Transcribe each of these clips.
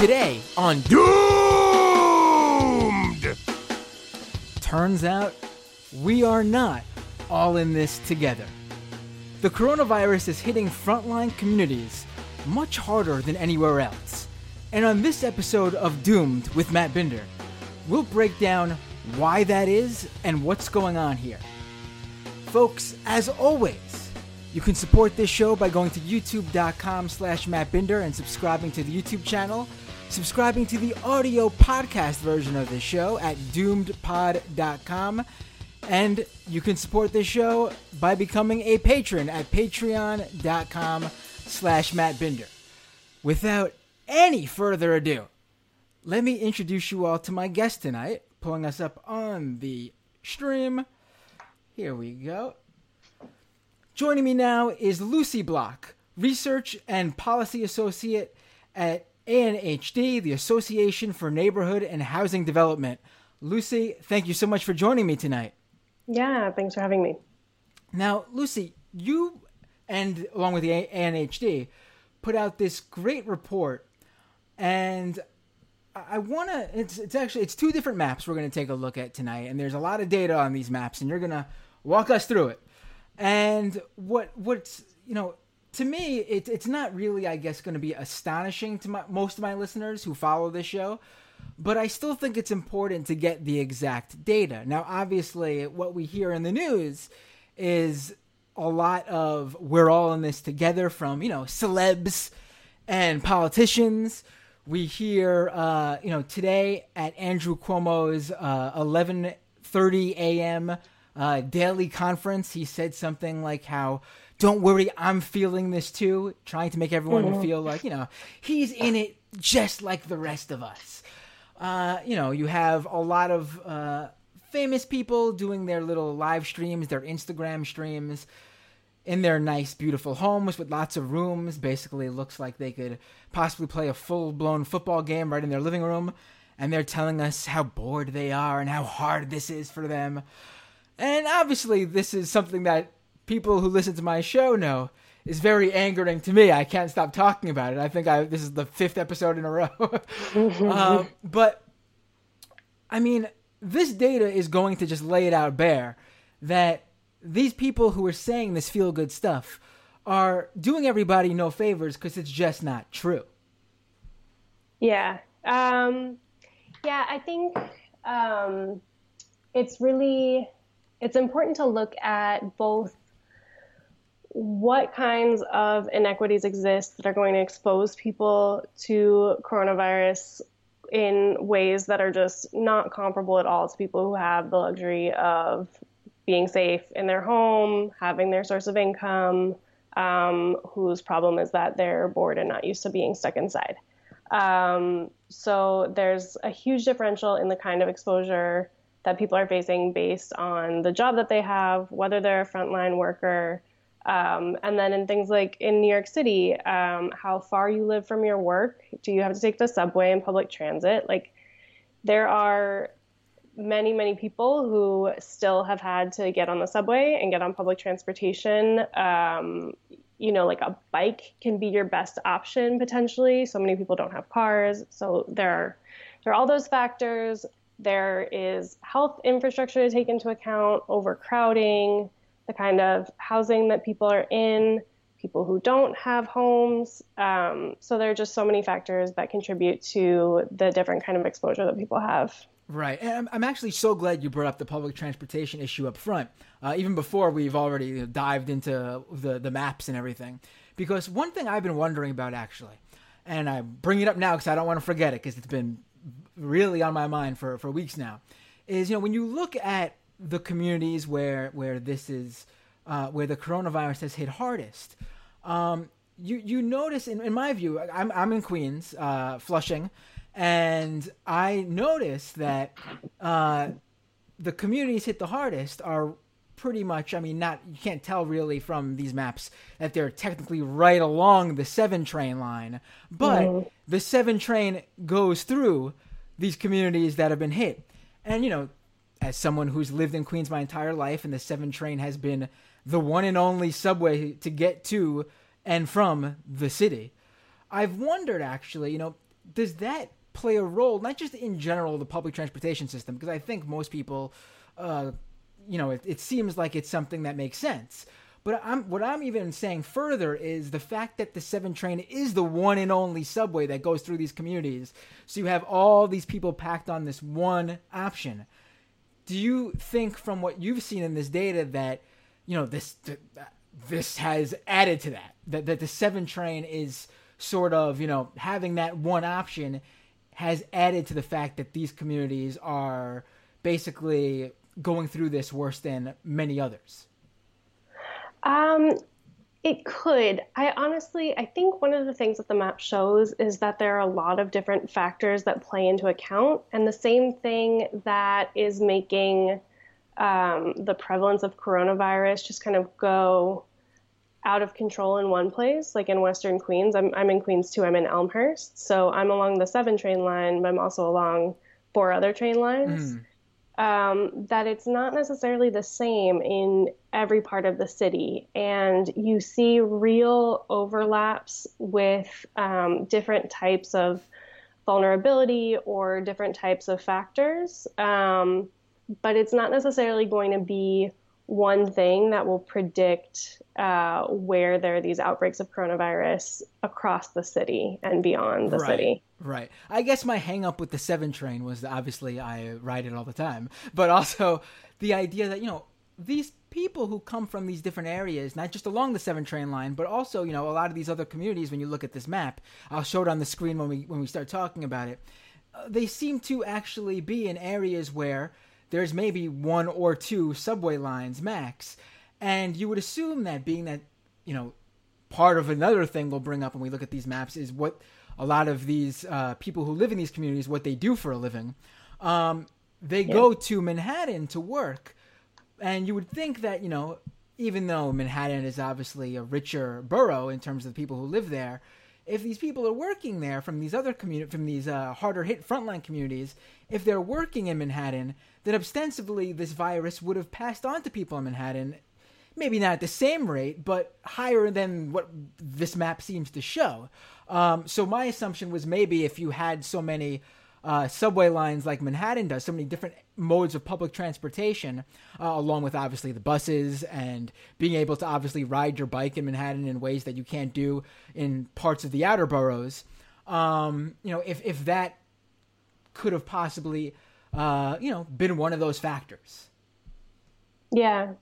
Today on Doomed! Turns out we are not all in this together. The coronavirus is hitting frontline communities much harder than anywhere else. And on this episode of Doomed with Matt Binder, we'll break down why that is and what's going on here. Folks, as always, you can support this show by going to youtube.com slash mattbinder and subscribing to the YouTube channel, subscribing to the audio podcast version of the show at doomedpod.com, and you can support this show by becoming a patron at patreon.com slash mattbinder. Without any further ado, let me introduce you all to my guest tonight, pulling us up on the stream. Here we go. Joining me now is Lucy Block, Research and Policy Associate at ANHD, the Association for Neighborhood and Housing Development. Lucy, thank you so much for joining me tonight. Yeah, thanks for having me. Now, Lucy, you and along with the ANHD put out this great report, and I want to. It's it's actually it's two different maps we're going to take a look at tonight, and there's a lot of data on these maps, and you're going to walk us through it. And what what's you know to me it, it's not really I guess going to be astonishing to my, most of my listeners who follow this show, but I still think it's important to get the exact data. Now, obviously, what we hear in the news is a lot of we're all in this together from you know celebs and politicians. We hear uh, you know today at Andrew Cuomo's uh, 11:30 a.m. Uh, daily conference, he said something like how. Don't worry, I'm feeling this too. Trying to make everyone Mm-hmm. feel like, you know, he's in it just like the rest of us. Uh, you know, you have a lot of uh, famous people doing their little live streams, their Instagram streams in their nice, beautiful homes with lots of rooms. Basically, it looks like they could possibly play a full blown football game right in their living room. And they're telling us how bored they are and how hard this is for them. And obviously, this is something that people who listen to my show know is very angering to me. I can't stop talking about it. I think I this is the fifth episode in a row. um, but I mean, this data is going to just lay it out bare that these people who are saying this feel good stuff are doing everybody no favors because it's just not true. Yeah. Um, yeah, I think um, it's really it's important to look at both what kinds of inequities exist that are going to expose people to coronavirus in ways that are just not comparable at all to people who have the luxury of being safe in their home, having their source of income, um, whose problem is that they're bored and not used to being stuck inside. Um, so there's a huge differential in the kind of exposure that people are facing based on the job that they have, whether they're a frontline worker, um, and then in things like in New York City, um, how far you live from your work. Do you have to take the subway and public transit? Like, there are many, many people who still have had to get on the subway and get on public transportation. Um, you know, like a bike can be your best option potentially. So many people don't have cars. So there are, there are all those factors. There is health infrastructure to take into account, overcrowding, the kind of housing that people are in, people who don't have homes. Um, so there are just so many factors that contribute to the different kind of exposure that people have. Right. And I'm, I'm actually so glad you brought up the public transportation issue up front, uh, even before we've already dived into the, the maps and everything. Because one thing I've been wondering about, actually, and I bring it up now because I don't want to forget it because it's been really on my mind for, for weeks now, is, you know, when you look at the communities where, where this is, uh, where the coronavirus has hit hardest, um, you, you notice, in, in my view, I'm, I'm in Queens, uh, Flushing, and I notice that uh, the communities hit the hardest are pretty much. I mean, not you can't tell really from these maps that they're technically right along the seven train line, but the seven train goes through these communities that have been hit, and you know, as someone who's lived in Queens my entire life, and the seven train has been the one and only subway to get to and from the city. I've wondered actually, you know, does that play a role, not just in general the public transportation system, because I think most people, uh, you know, it, it seems like it's something that makes sense. But I'm, what I'm even saying further is the fact that the 7 train is the one and only subway that goes through these communities. So you have all these people packed on this one option. Do you think, from what you've seen in this data, that you know this this has added to that? That that the 7 train is sort of you know having that one option has added to the fact that these communities are basically going through this worse than many others. Um, it could. I honestly, I think one of the things that the map shows is that there are a lot of different factors that play into account, and the same thing that is making um, the prevalence of coronavirus just kind of go out of control in one place, like in Western Queens. I'm, I'm in Queens too. I'm in Elmhurst, so I'm along the seven train line, but I'm also along four other train lines. Mm um, that it's not necessarily the same in every part of the city. And you see real overlaps with um, different types of vulnerability or different types of factors. Um, but it's not necessarily going to be one thing that will predict uh, where there are these outbreaks of coronavirus across the city and beyond the right, city. Right. I guess my hangup with the seven train was obviously I ride it all the time, but also the idea that you know these people who come from these different areas, not just along the seven train line, but also you know a lot of these other communities. When you look at this map, I'll show it on the screen when we when we start talking about it. Uh, they seem to actually be in areas where there's maybe one or two subway lines max. And you would assume that being that, you know, part of another thing we'll bring up when we look at these maps is what a lot of these uh, people who live in these communities, what they do for a living. Um, they yeah. go to Manhattan to work. And you would think that, you know, even though Manhattan is obviously a richer borough in terms of the people who live there, if these people are working there from these other community from these uh, harder hit frontline communities, if they're working in Manhattan, then ostensibly this virus would have passed on to people in Manhattan, maybe not at the same rate, but higher than what this map seems to show. Um, so my assumption was maybe if you had so many uh, subway lines like Manhattan does, so many different modes of public transportation, uh, along with obviously the buses and being able to obviously ride your bike in Manhattan in ways that you can't do in parts of the outer boroughs. Um, you know, if if that could have possibly, uh, you know, been one of those factors. Yeah,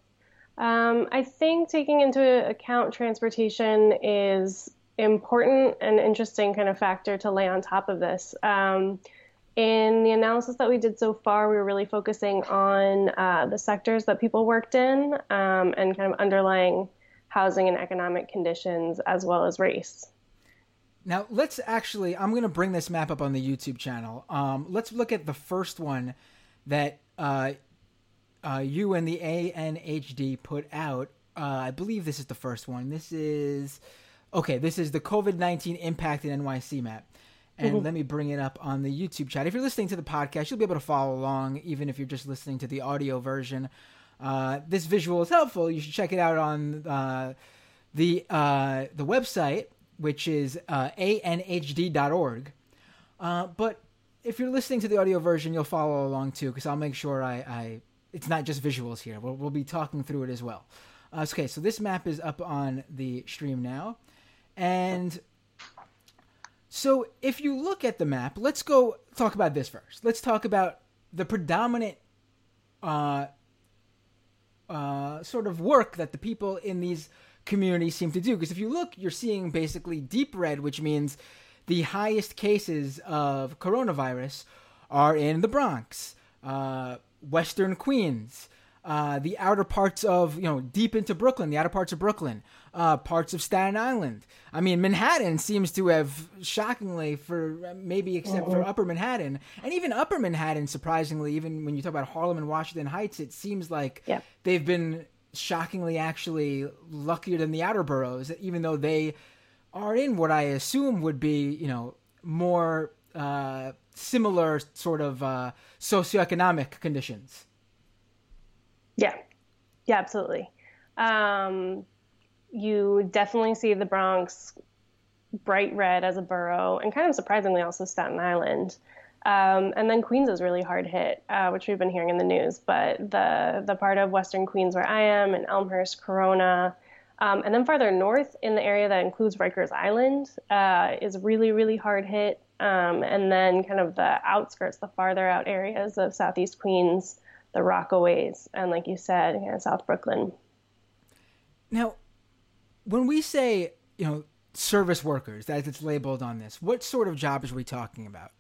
um, I think taking into account transportation is important and interesting kind of factor to lay on top of this. Um, in the analysis that we did so far, we were really focusing on uh, the sectors that people worked in um, and kind of underlying housing and economic conditions as well as race. Now, let's actually, I'm going to bring this map up on the YouTube channel. Um, let's look at the first one that uh, uh, you and the ANHD put out. Uh, I believe this is the first one. This is, okay, this is the COVID 19 impact in NYC map and mm-hmm. let me bring it up on the YouTube chat. If you're listening to the podcast, you'll be able to follow along, even if you're just listening to the audio version. Uh, this visual is helpful. You should check it out on uh, the uh, the website, which is uh, anhd.org. Uh, but if you're listening to the audio version, you'll follow along too, because I'll make sure I, I, it's not just visuals here. We'll, we'll be talking through it as well. Uh, okay, so this map is up on the stream now, and so if you look at the map, let's go talk about this first. Let's talk about the predominant uh, uh, sort of work that the people in these communities seem to do. Because if you look, you're seeing basically deep red, which means the highest cases of coronavirus are in the Bronx, uh, Western Queens, uh, the outer parts of, you know, deep into Brooklyn, the outer parts of Brooklyn, uh, parts of Staten Island. I mean, Manhattan seems to have, shockingly, for maybe except for uh-huh. Upper Manhattan, and even Upper Manhattan, surprisingly, even when you talk about Harlem and Washington Heights, it seems like yeah. they've been shockingly actually luckier than the outer boroughs, even though they are in what I assume would be, you know, more uh, similar sort of uh, socioeconomic conditions. Yeah, yeah, absolutely. Um, you definitely see the Bronx bright red as a borough, and kind of surprisingly also Staten Island. Um, and then Queens is really hard hit, uh, which we've been hearing in the news. But the the part of Western Queens where I am, and Elmhurst, Corona, um, and then farther north in the area that includes Rikers Island, uh, is really really hard hit. Um, and then kind of the outskirts, the farther out areas of Southeast Queens, the Rockaways, and like you said, you know, South Brooklyn. Now, when we say you know service workers, as it's labeled on this, what sort of jobs are we talking about?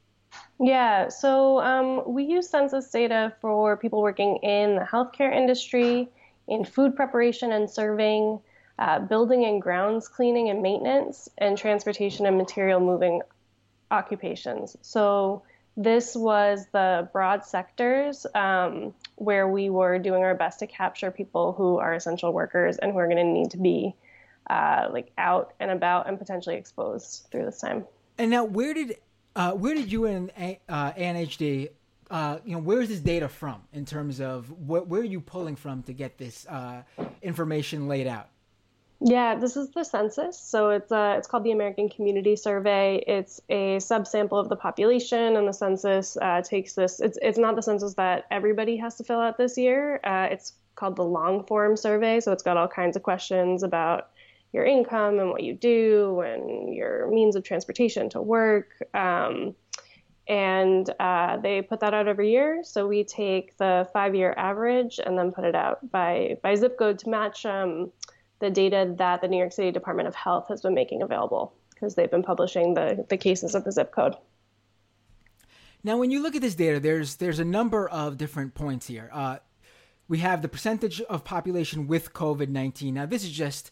Yeah, so um, we use census data for people working in the healthcare industry, in food preparation and serving, uh, building and grounds cleaning and maintenance, and transportation and material moving occupations. So this was the broad sectors um, where we were doing our best to capture people who are essential workers and who are going to need to be uh, like out and about and potentially exposed through this time. And now, where did uh, where did you and uh, ANHD, uh, you know, where is this data from in terms of wh- where are you pulling from to get this uh, information laid out? Yeah, this is the census. So it's uh, it's called the American Community Survey. It's a subsample of the population, and the census uh, takes this. It's it's not the census that everybody has to fill out this year. Uh, it's called the long form survey. So it's got all kinds of questions about your income and what you do and your means of transportation to work. Um, and uh, they put that out every year. So we take the five-year average and then put it out by by zip code to match um, the data that the New York City Department of Health has been making available because they've been publishing the the cases of the zip code. Now, when you look at this data, there's there's a number of different points here. Uh, we have the percentage of population with COVID nineteen. Now, this is just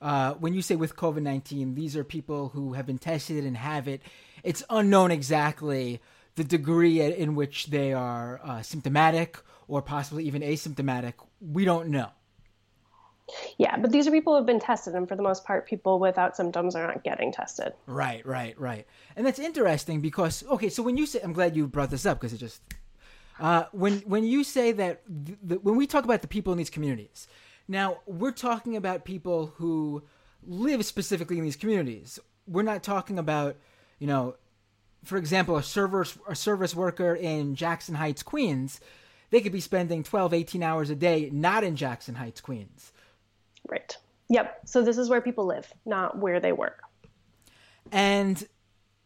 uh, when you say with COVID 19, these are people who have been tested and have it. It's unknown exactly the degree in which they are uh, symptomatic or possibly even asymptomatic. We don't know. Yeah, but these are people who have been tested, and for the most part, people without symptoms are not getting tested. Right, right, right. And that's interesting because okay, so when you say, I'm glad you brought this up because it just uh, when when you say that the, when we talk about the people in these communities, now, we're talking about people who live specifically in these communities. We're not talking about, you know, for example, a service a service worker in Jackson Heights, Queens. They could be spending 12, 18 hours a day not in Jackson Heights, Queens. Right. Yep. So this is where people live, not where they work. And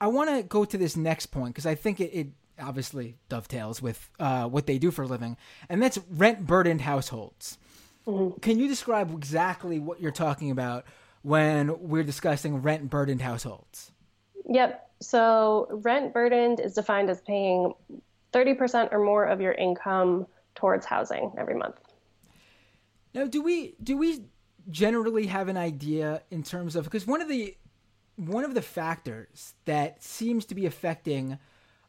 I want to go to this next point because I think it, it, obviously dovetails with uh, what they do for a living, and that's rent burdened households. Mm-hmm. Can you describe exactly what you're talking about when we're discussing rent burdened households? Yep. So, rent burdened is defined as paying 30% or more of your income towards housing every month. Now, do we do we generally have an idea in terms of because one of the one of the factors that seems to be affecting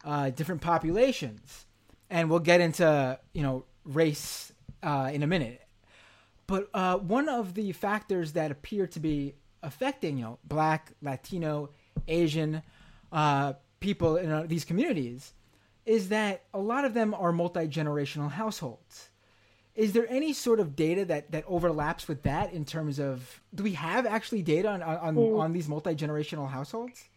uh, different populations, and we'll get into you know race uh, in a minute, but uh, one of the factors that appear to be affecting, you know, Black, Latino, Asian uh, people in uh, these communities is that a lot of them are multi generational households. Is there any sort of data that, that overlaps with that in terms of do we have actually data on on, mm. on these multi generational households?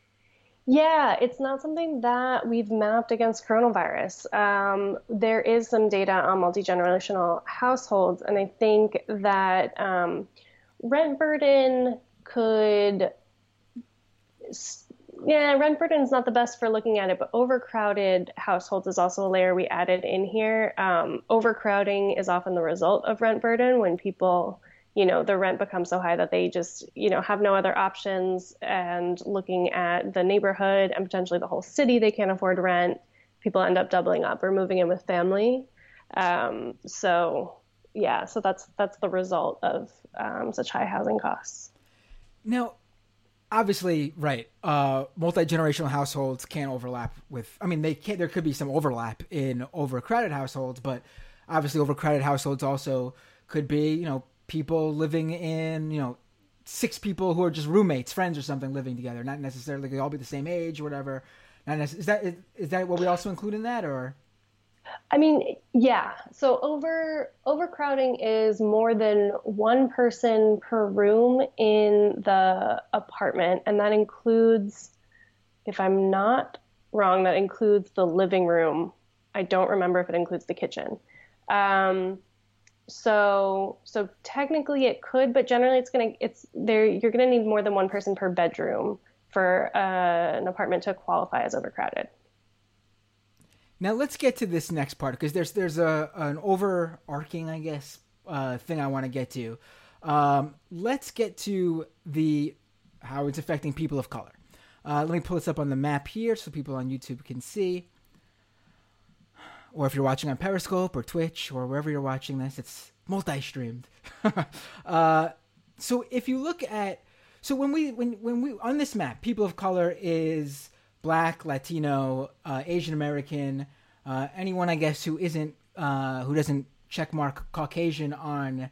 Yeah, it's not something that we've mapped against coronavirus. Um, there is some data on multi generational households, and I think that um, rent burden could. Yeah, rent burden is not the best for looking at it, but overcrowded households is also a layer we added in here. Um, overcrowding is often the result of rent burden when people you know the rent becomes so high that they just you know have no other options. And looking at the neighborhood and potentially the whole city they can't afford rent. People end up doubling up or moving in with family. Um, so yeah so that's that's the result of um, such high housing costs. Now obviously right uh, multi-generational households can't overlap with i mean they can there could be some overlap in overcrowded households but obviously overcrowded households also could be you know people living in, you know, six people who are just roommates, friends or something living together, not necessarily they all be the same age or whatever. Not is that is, is that what we also include in that or? I mean, yeah. So over overcrowding is more than one person per room in the apartment, and that includes, if I'm not wrong, that includes the living room. I don't remember if it includes the kitchen. Um, so so technically it could, but generally it's gonna it's there. You're gonna need more than one person per bedroom for uh, an apartment to qualify as overcrowded. Now let's get to this next part because there's there's a an overarching, I guess, uh, thing I want to get to. Um, let's get to the how it's affecting people of color. Uh, let me pull this up on the map here so people on YouTube can see. Or if you're watching on Periscope or Twitch or wherever you're watching this, it's multi-streamed. uh, so if you look at so when we when when we on this map, people of color is black, Latino, uh, Asian American, uh, anyone I guess who isn't uh, who doesn't check mark Caucasian on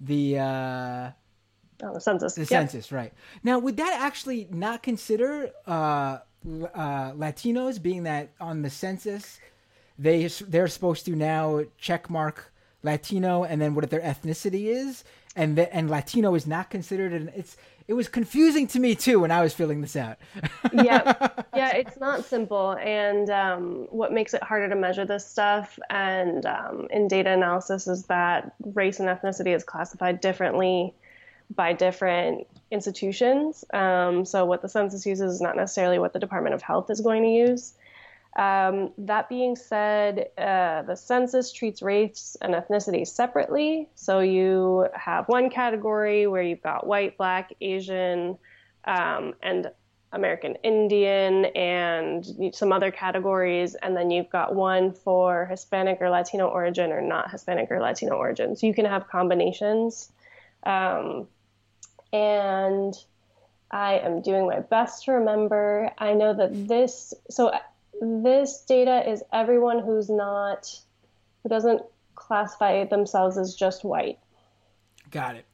the uh, oh, the census. The yep. census, right? Now, would that actually not consider uh, uh, Latinos being that on the census they they're supposed to now check mark Latino and then what their ethnicity is, and the, and Latino is not considered, and it's it was confusing to me too when I was filling this out. yeah, yeah, it's not simple, and um, what makes it harder to measure this stuff and um, in data analysis is that race and ethnicity is classified differently by different institutions. Um, so what the census uses is not necessarily what the Department of Health is going to use. Um, that being said, uh, the census treats race and ethnicity separately. So you have one category where you've got white, black, Asian, um, and American Indian, and some other categories. And then you've got one for Hispanic or Latino origin or not Hispanic or Latino origin. So you can have combinations. Um, and I am doing my best to remember. I know that this, so this data is everyone who's not, who doesn't classify themselves as just white. Got it.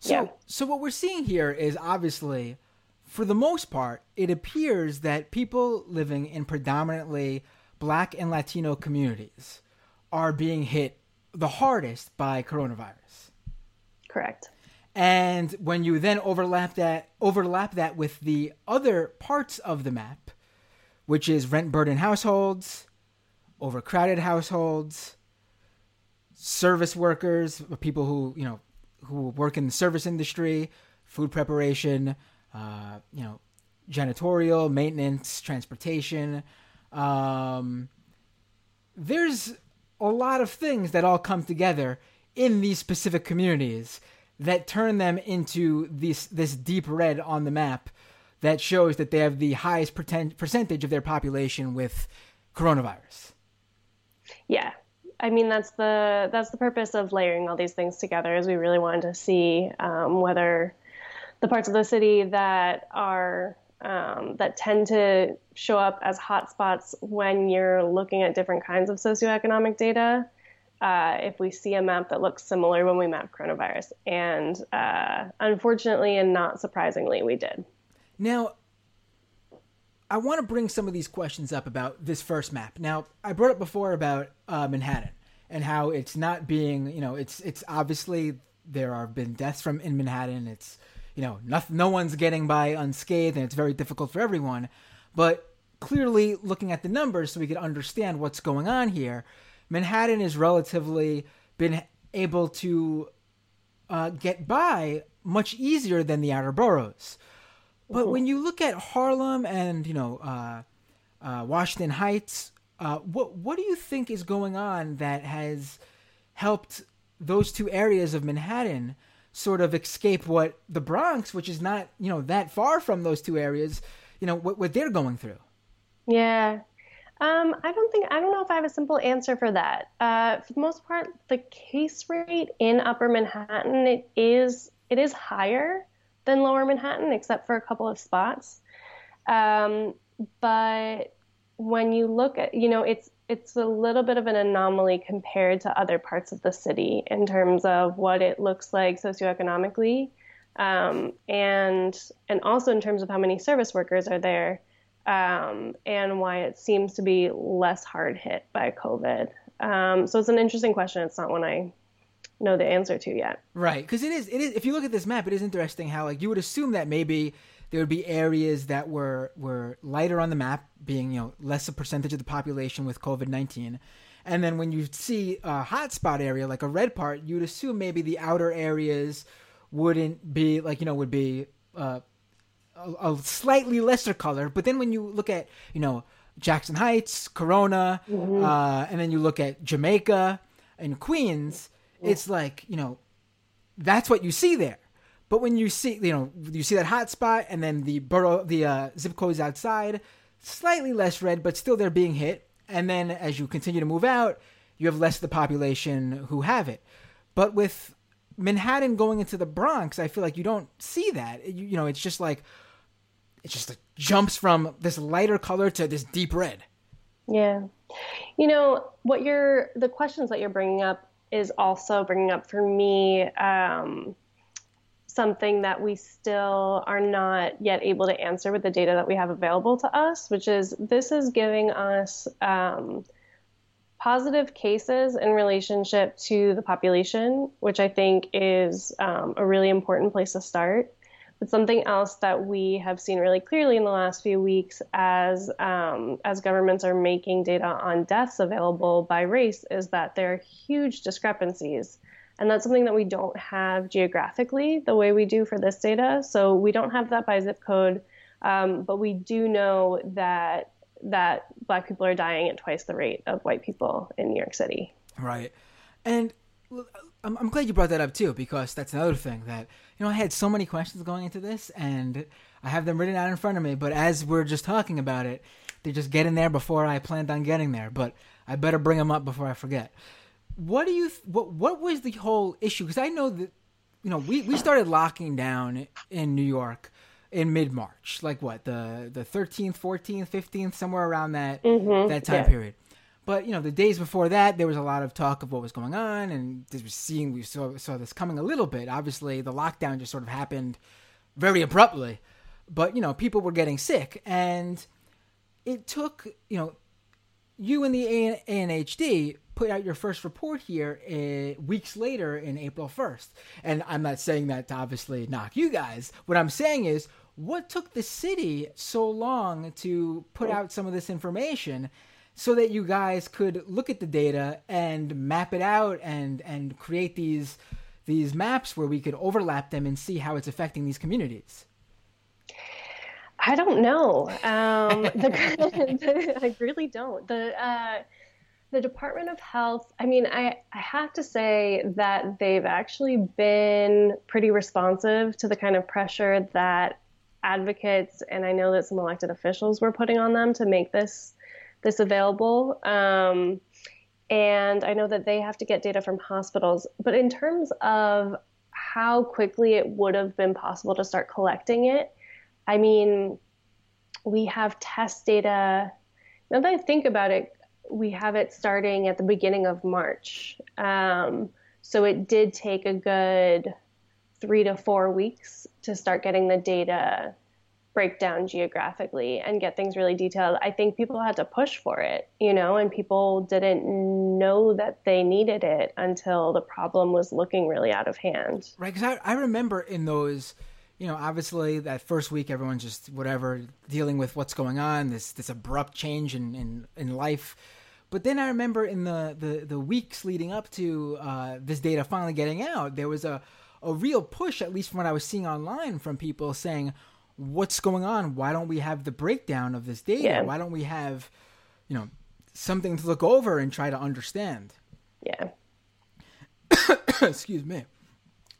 So, yeah. so what we're seeing here is obviously, for the most part, it appears that people living in predominantly black and Latino communities are being hit the hardest by coronavirus. Correct. And when you then overlap that overlap that with the other parts of the map, which is rent burden households, overcrowded households, service workers, people who you know who work in the service industry, food preparation, uh, you know, janitorial, maintenance, transportation. Um, there's a lot of things that all come together in these specific communities that turn them into this this deep red on the map that shows that they have the highest percentage of their population with coronavirus. Yeah. I mean that's the that's the purpose of layering all these things together is we really wanted to see um, whether the parts of the city that are um, that tend to show up as hotspots when you're looking at different kinds of socioeconomic data. Uh, if we see a map that looks similar when we map coronavirus, and uh, unfortunately and not surprisingly, we did. Now, I want to bring some of these questions up about this first map. Now, I brought up before about uh, Manhattan and how it's not being, you know, it's it's obviously there have been deaths from in Manhattan. It's, you know, no, no one's getting by unscathed, and it's very difficult for everyone. But clearly, looking at the numbers, so we could understand what's going on here, Manhattan has relatively been able to uh, get by much easier than the outer boroughs. But when you look at Harlem and you know uh, uh, Washington Heights, uh, what what do you think is going on that has helped those two areas of Manhattan sort of escape what the Bronx, which is not you know that far from those two areas, you know what what they're going through? Yeah. Um, I don't think I don't know if I have a simple answer for that. Uh, for the most part, the case rate in Upper Manhattan it is it is higher than Lower Manhattan, except for a couple of spots. Um, but when you look at, you know, it's it's a little bit of an anomaly compared to other parts of the city in terms of what it looks like socioeconomically, um, and and also in terms of how many service workers are there, um, and why it seems to be less hard hit by COVID. Um, so it's an interesting question. It's not one I know the answer to yet. Right, because it is. It is. If you look at this map, it is interesting how like you would assume that maybe there would be areas that were were lighter on the map, being you know less a percentage of the population with COVID nineteen, and then when you see a hotspot area like a red part, you would assume maybe the outer areas wouldn't be like you know would be uh, a, a, slightly lesser color. But then when you look at you know Jackson Heights, Corona, mm-hmm. uh, and then you look at Jamaica and Queens, it's like you know that's what you see there. But when you see you know you see that hot spot and then the borough the uh, zip codes outside, slightly less red, but still they're being hit. And then as you continue to move out, you have less of the population who have it. But with Manhattan going into the Bronx, I feel like you don't see that. You, you know, it's just like it just like jumps from this lighter color to this deep red. Yeah. You know, what you're the questions that you're bringing up is also bringing up for me um, something that we still are not yet able to answer with the data that we have available to us, which is this is giving us um, positive cases in relationship to the population, which I think is um, a really important place to start. But something else that we have seen really clearly in the last few weeks, as um, as governments are making data on deaths available by race, is that there are huge discrepancies, and that's something that we don't have geographically the way we do for this data. So we don't have that by zip code, um, but we do know that that black people are dying at twice the rate of white people in New York City. Right, and I'm, I'm glad you brought that up too because that's another thing that you know I had so many questions going into this and I have them written out in front of me, but as we're just talking about it, they're just getting there before I planned on getting there. But I better bring them up before I forget. What do you? What What was the whole issue? Because I know that you know we we started locking down in New York in mid March, like what the the 13th, 14th, 15th, somewhere around that mm-hmm. that time yeah. period. But you know, the days before that, there was a lot of talk of what was going on, and this was seeing we saw saw this coming a little bit. Obviously, the lockdown just sort of happened very abruptly, but you know, people were getting sick, and it took you know, you and the ANHD put out your first report here uh, weeks later in April 1st. And I'm not saying that to obviously knock you guys. What I'm saying is, what took the city so long to put out some of this information so that you guys could look at the data and map it out and and create these these maps where we could overlap them and see how it's affecting these communities? I don't know. Um, the, the, I really don't. The uh, the Department of Health, I mean, I, I have to say that they've actually been pretty responsive to the kind of pressure that advocates and I know that some elected officials were putting on them to make this this available. Um, and I know that they have to get data from hospitals. But in terms of how quickly it would have been possible to start collecting it, I mean, we have test data. Now that I think about it, we have it starting at the beginning of March. Um, so it did take a good three to four weeks to start getting the data break down geographically and get things really detailed. I think people had to push for it, you know, and people didn't know that they needed it until the problem was looking really out of hand. Right. Because I, I remember in those you know, obviously that first week everyone's just whatever dealing with what's going on, this this abrupt change in in, in life. But then I remember in the, the, the weeks leading up to uh, this data finally getting out, there was a, a real push, at least from what I was seeing online, from people saying, What's going on? Why don't we have the breakdown of this data? Yeah. Why don't we have, you know, something to look over and try to understand? Yeah. Excuse me.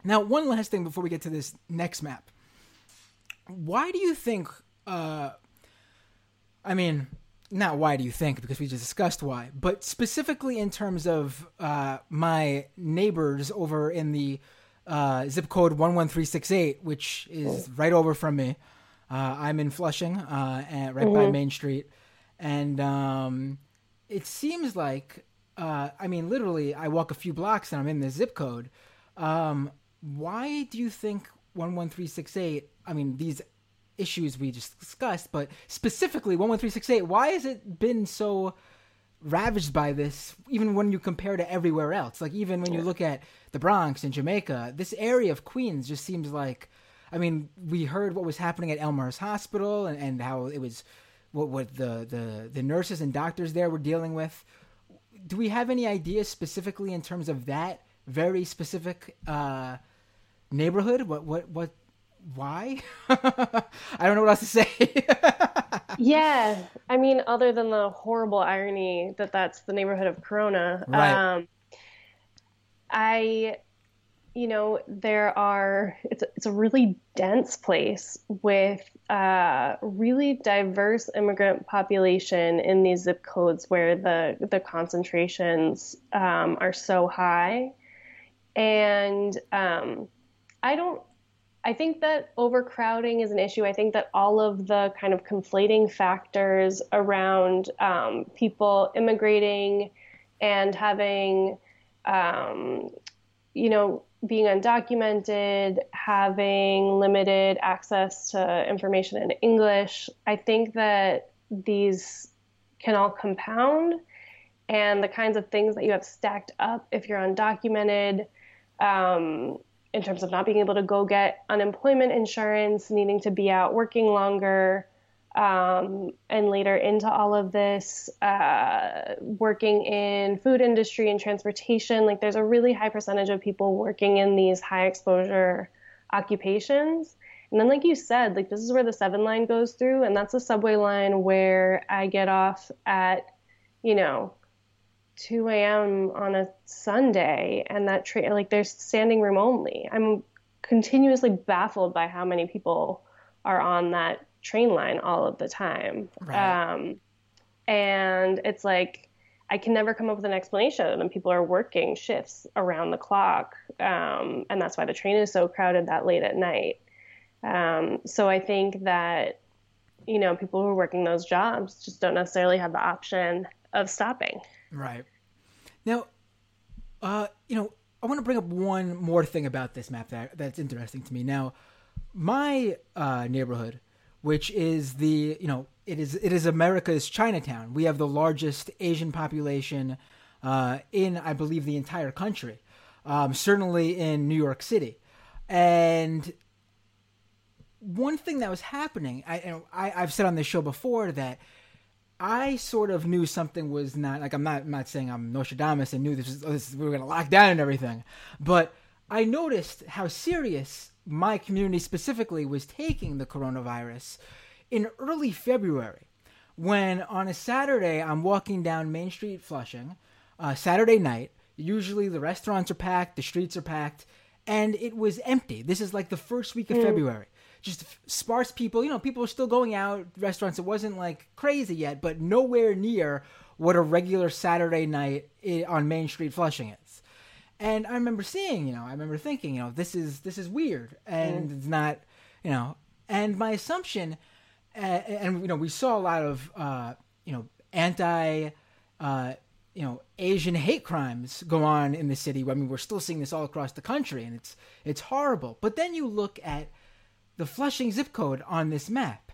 Now, one last thing before we get to this next map. Why do you think? Uh, I mean, not why do you think? Because we just discussed why, but specifically in terms of uh, my neighbors over in the uh, zip code one one three six eight, which is right over from me. Uh, I'm in Flushing, uh, and right mm-hmm. by Main Street, and um, it seems like, uh, I mean, literally, I walk a few blocks and I'm in the zip code. Um, why do you think 11368 i mean these issues we just discussed but specifically 11368 why has it been so ravaged by this, even when you compare to everywhere else. Like even when you look at the Bronx and Jamaica, this area of Queens just seems like. I mean, we heard what was happening at Elmhurst Hospital and, and how it was what what the, the the nurses and doctors there were dealing with. Do we have any ideas specifically in terms of that very specific uh, neighborhood? What what what? Why? I don't know what else to say. yeah, I mean, other than the horrible irony that that's the neighborhood of Corona, right. um, I you know, there are, it's, it's a really dense place with a really diverse immigrant population in these zip codes where the, the concentrations um, are so high. And um, I don't, I think that overcrowding is an issue. I think that all of the kind of conflating factors around um, people immigrating and having, um, you know, being undocumented, having limited access to information in English, I think that these can all compound. And the kinds of things that you have stacked up if you're undocumented, um, in terms of not being able to go get unemployment insurance, needing to be out working longer, um, and later into all of this, uh, working in food industry and transportation. Like there's a really high percentage of people working in these high exposure occupations. And then, like you said, like this is where the seven line goes through, and that's the subway line where I get off at, you know, 2 a.m. on a Sunday, and that train, like there's standing room only. I'm continuously baffled by how many people are on that train line all of the time. Right. Um, and it's like, I can never come up with an explanation. And people are working shifts around the clock. Um, and that's why the train is so crowded that late at night. Um, so I think that, you know, people who are working those jobs just don't necessarily have the option of stopping. Right. Now, uh, you know, I want to bring up one more thing about this map that that's interesting to me. Now, my uh, neighborhood which is the you know it is it is America's Chinatown. We have the largest Asian population uh, in I believe the entire country, um, certainly in New York City, and one thing that was happening, I, I I've said on this show before that. I sort of knew something was not like I'm not I'm not saying I'm Nostradamus and knew this, was, this we were going to lock down and everything, but I noticed how serious my community specifically was taking the coronavirus in early February when on a Saturday I'm walking down Main Street Flushing, uh, Saturday night. Usually the restaurants are packed, the streets are packed, and it was empty. This is like the first week of mm. February. Just sparse people, you know, people are still going out, restaurants. It wasn't like crazy yet, but nowhere near what a regular Saturday night on Main Street Flushing is. And I remember seeing, you know, I remember thinking, you know, this is this is weird, and mm. it's not, you know, and my assumption, uh, and you know, we saw a lot of, uh, you know, anti, uh, you know, Asian hate crimes go on in the city. I mean, we're still seeing this all across the country, and it's it's horrible. But then you look at the Flushing zip code on this map,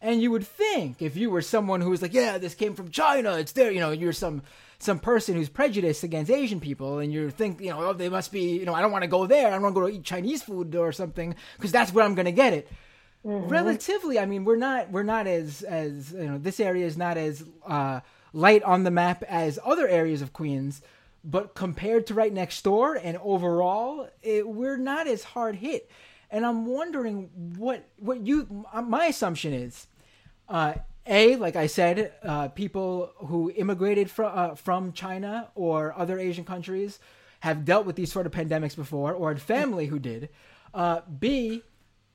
and you would think if you were someone who was like, yeah, this came from China, it's there, you know, you're some some person who's prejudiced against Asian people, and you think, you know, oh, they must be, you know, I don't want to go there. I don't want to go to eat Chinese food or something because that's where I'm going to get it. Mm-hmm. Relatively, I mean, we're not we're not as as you know, this area is not as uh, light on the map as other areas of Queens, but compared to right next door and overall, it, we're not as hard hit. And I'm wondering what what you my assumption is. Uh, a, like I said, uh, people who immigrated from uh, from China or other Asian countries have dealt with these sort of pandemics before, or had family who did. Uh, B,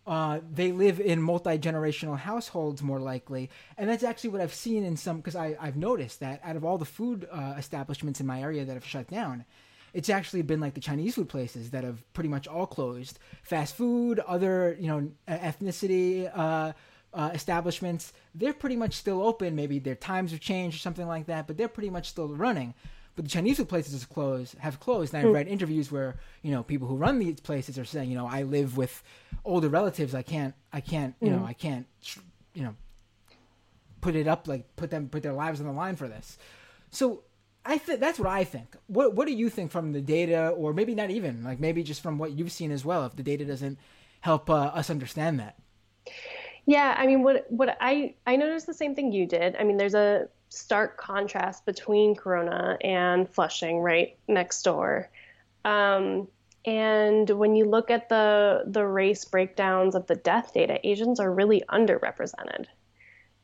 uh, they live in multi generational households more likely, and that's actually what I've seen in some. Because I I've noticed that out of all the food uh, establishments in my area that have shut down, it's actually been like the Chinese food places that have pretty much all closed. Fast food, other you know ethnicity uh, uh, establishments, they're pretty much still open. Maybe their times have changed or something like that, but they're pretty much still running. But the Chinese food places have closed. Have closed. And I've hmm. read interviews where you know people who run these places are saying, you know, I live with older relatives. I can't, I can't, you know, hmm. I can't, you know, put it up like put them put their lives on the line for this. So I think that's what I think. What What do you think from the data, or maybe not even like maybe just from what you've seen as well? If the data doesn't help uh, us understand that. Yeah, I mean, what what I I noticed the same thing you did. I mean, there's a stark contrast between Corona and Flushing, right next door. Um, and when you look at the the race breakdowns of the death data, Asians are really underrepresented.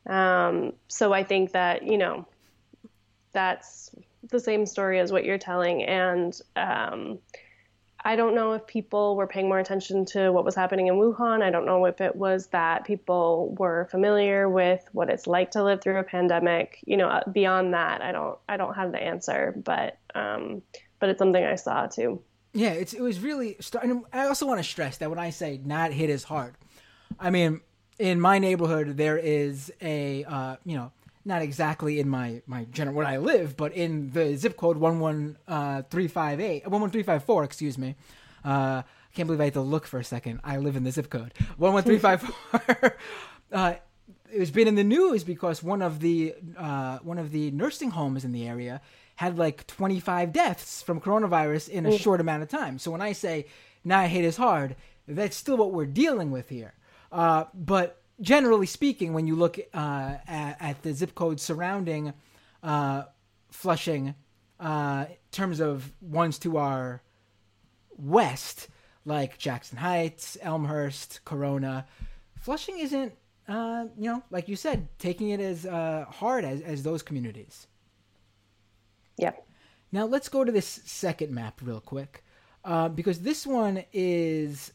Um, so I think that you know that's the same story as what you're telling, and um, I don't know if people were paying more attention to what was happening in Wuhan. I don't know if it was that people were familiar with what it's like to live through a pandemic. You know, beyond that, I don't I don't have the answer, but um, but it's something I saw too. Yeah, it's it was really. I also want to stress that when I say not hit as hard, I mean in my neighborhood there is a uh, you know not exactly in my my general where I live, but in the zip code one one uh, three five eight one one three five four. Excuse me. Uh, I can't believe I had to look for a second. I live in the zip code one one three five four. Uh, it's been in the news because one of the uh, one of the nursing homes in the area had like 25 deaths from coronavirus in a mm. short amount of time. So when I say not hit as hard, that's still what we're dealing with here. Uh, but generally speaking, when you look uh, at, at, the zip codes surrounding uh, Flushing, uh, in terms of ones to our west, like Jackson Heights, Elmhurst, Corona, Flushing isn't, uh, you know, like you said, taking it as uh, hard as, as those communities. Yeah. Now let's go to this second map real quick, uh, because this one is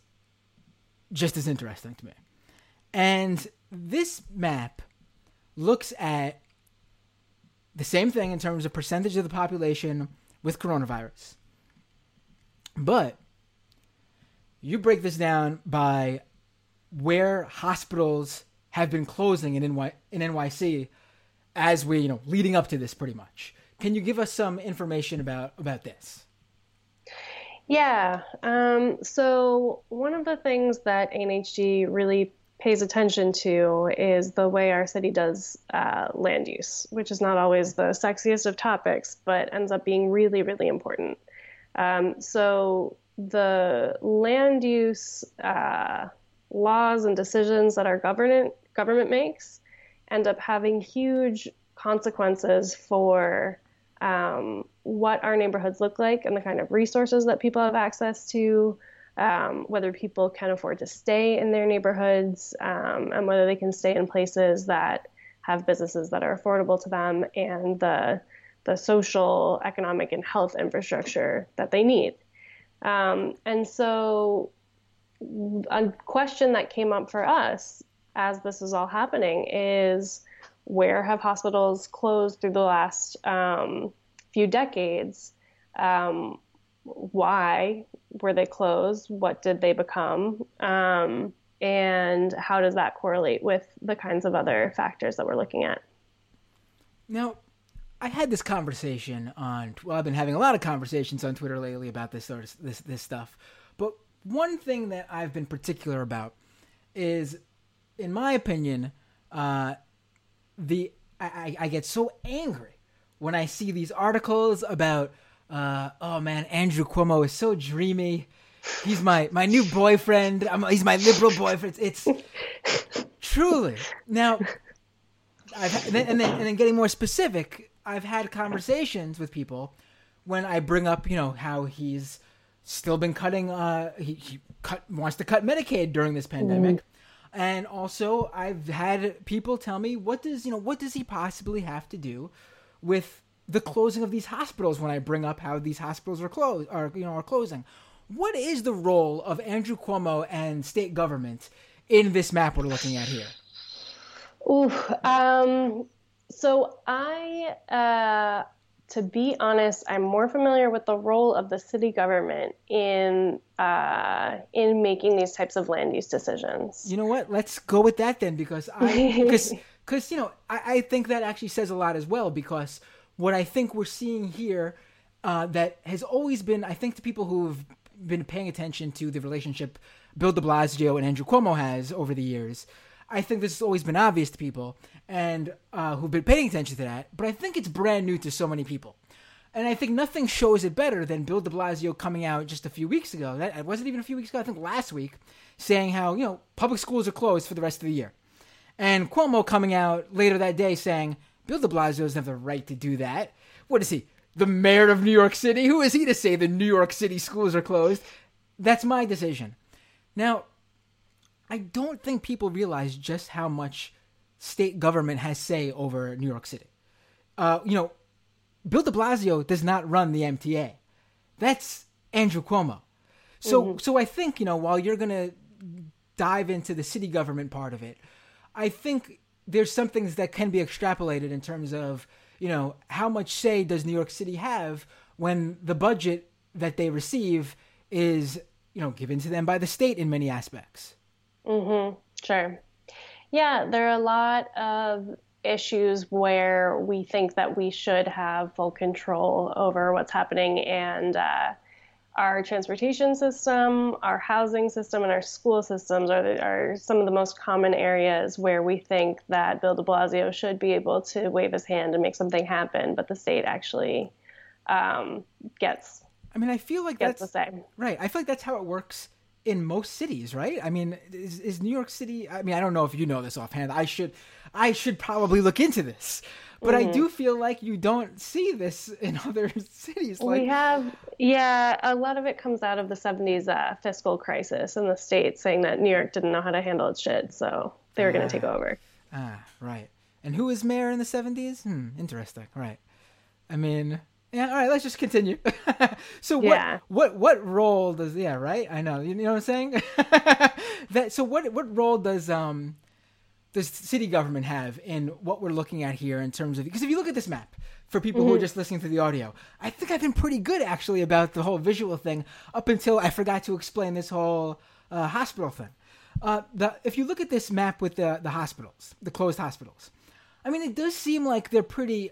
just as interesting to me. And this map looks at the same thing in terms of percentage of the population with coronavirus. But you break this down by where hospitals have been closing in, NY- in NYC as we, you know, leading up to this pretty much. Can you give us some information about about this? Yeah. Um, so one of the things that ANHD really pays attention to is the way our city does uh, land use, which is not always the sexiest of topics, but ends up being really, really important. Um, so the land use uh, laws and decisions that our government government makes end up having huge consequences for um, what our neighborhoods look like and the kind of resources that people have access to, um, whether people can afford to stay in their neighborhoods, um, and whether they can stay in places that have businesses that are affordable to them and the the social, economic, and health infrastructure that they need. Um, and so, a question that came up for us as this is all happening is where have hospitals closed through the last um, few decades? Um, why were they closed? What did they become? Um, and how does that correlate with the kinds of other factors that we're looking at? Now, I had this conversation on. Well, I've been having a lot of conversations on Twitter lately about this sort of this this stuff. But one thing that I've been particular about is, in my opinion, uh, the I, I get so angry when I see these articles about uh, oh man, Andrew Cuomo is so dreamy. He's my my new boyfriend. I'm, he's my liberal boyfriend. It's, it's truly now. I've and then, and then and then getting more specific. I've had conversations with people when I bring up, you know, how he's still been cutting. Uh, he, he cut wants to cut Medicaid during this pandemic. Mm. And also, I've had people tell me, what does you know, what does he possibly have to do with the closing of these hospitals when I bring up how these hospitals are closed are you know are closing. What is the role of Andrew Cuomo and state government in this map we're looking at here? Ooh, um, so I, uh, to be honest, I'm more familiar with the role of the city government in uh, in making these types of land use decisions. You know what? Let's go with that then, because I because because you know I, I think that actually says a lot as well because what I think we're seeing here uh, that has always been, I think, to people who've been paying attention to the relationship Bill de Blasio and Andrew Cuomo has over the years, I think this has always been obvious to people and uh, who've been paying attention to that, but I think it's brand new to so many people. And I think nothing shows it better than Bill de Blasio coming out just a few weeks ago. That wasn't even a few weeks ago, I think last week, saying how, you know, public schools are closed for the rest of the year. And Cuomo coming out later that day saying, Bill de Blasio doesn't have the right to do that. What is he? The mayor of New York City? Who is he to say the New York City schools are closed? That's my decision. Now, I don't think people realize just how much state government has say over New York City. Uh, you know, Bill de Blasio does not run the MTA. That's Andrew Cuomo. So mm-hmm. so I think, you know, while you're going to dive into the city government part of it, I think there's some things that can be extrapolated in terms of, you know, how much say does New York City have when the budget that they receive is, you know, given to them by the state in many aspects. Mm-hmm. Sure. Yeah, there are a lot of issues where we think that we should have full control over what's happening and uh, our transportation system, our housing system, and our school systems are, the, are some of the most common areas where we think that Bill de Blasio should be able to wave his hand and make something happen, but the state actually um, gets. I mean, I feel like that's the same. Right. I feel like that's how it works in most cities, right? I mean, is, is New York City? I mean, I don't know if you know this offhand. I should, I should probably look into this. But mm-hmm. I do feel like you don't see this in other cities. Like... We have, yeah, a lot of it comes out of the 70s uh, fiscal crisis in the states, saying that New York didn't know how to handle its shit, so they were going to take ah. over. Ah, right. And who was mayor in the 70s? Hmm, interesting. Right. I mean, yeah, all right, let's just continue. so what yeah. what what role does yeah, right? I know. You know what I'm saying? that so what what role does um does city government have in what we're looking at here in terms of because if you look at this map for people mm-hmm. who are mm-hmm. just listening to the audio, I think I've been pretty good actually about the whole visual thing up until I forgot to explain this whole uh, hospital thing. Uh, the if you look at this map with the the hospitals, the closed hospitals, I mean it does seem like they're pretty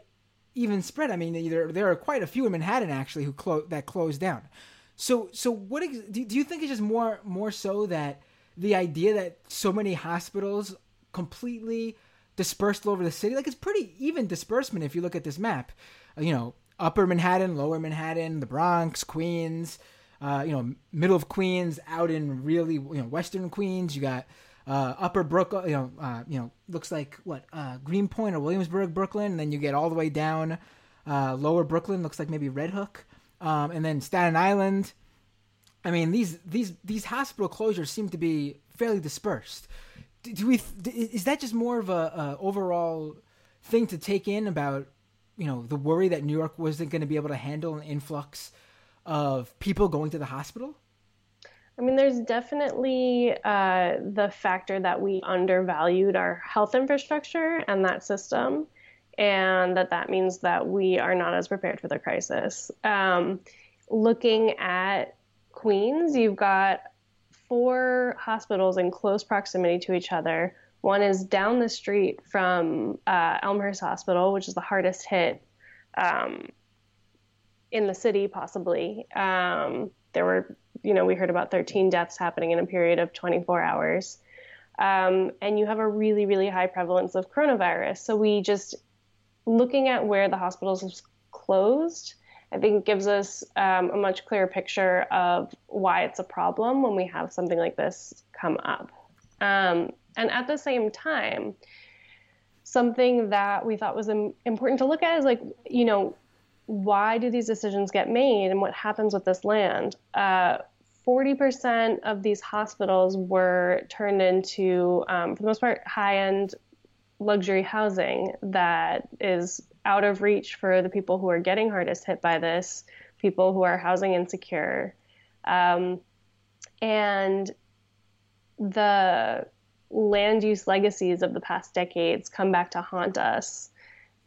even spread. I mean, there there are quite a few in Manhattan actually who clo- that closed down. So so what ex- do, do you think it's just more more so that the idea that so many hospitals completely dispersed all over the city like it's pretty even disbursement if you look at this map. Uh, you know, upper Manhattan, lower Manhattan, the Bronx, Queens, uh, you know, middle of Queens, out in really you know western Queens, you got uh, Upper Brooklyn, you know, uh, you know, looks like what uh, Greenpoint or Williamsburg, Brooklyn, and then you get all the way down uh, Lower Brooklyn, looks like maybe Red Hook, um, and then Staten Island. I mean, these these these hospital closures seem to be fairly dispersed. Do, we? Is that just more of a, a overall thing to take in about you know the worry that New York wasn't going to be able to handle an influx of people going to the hospital? I mean, there's definitely uh, the factor that we undervalued our health infrastructure and that system, and that that means that we are not as prepared for the crisis. Um, looking at Queens, you've got four hospitals in close proximity to each other. One is down the street from uh, Elmhurst Hospital, which is the hardest hit um, in the city, possibly. Um, there were you know, we heard about 13 deaths happening in a period of 24 hours. Um, and you have a really, really high prevalence of coronavirus. So we just, looking at where the hospitals closed, I think gives us um, a much clearer picture of why it's a problem when we have something like this come up. Um, and at the same time, something that we thought was important to look at is like, you know, why do these decisions get made and what happens with this land? Uh, 40% of these hospitals were turned into, um, for the most part, high end luxury housing that is out of reach for the people who are getting hardest hit by this, people who are housing insecure. Um, and the land use legacies of the past decades come back to haunt us.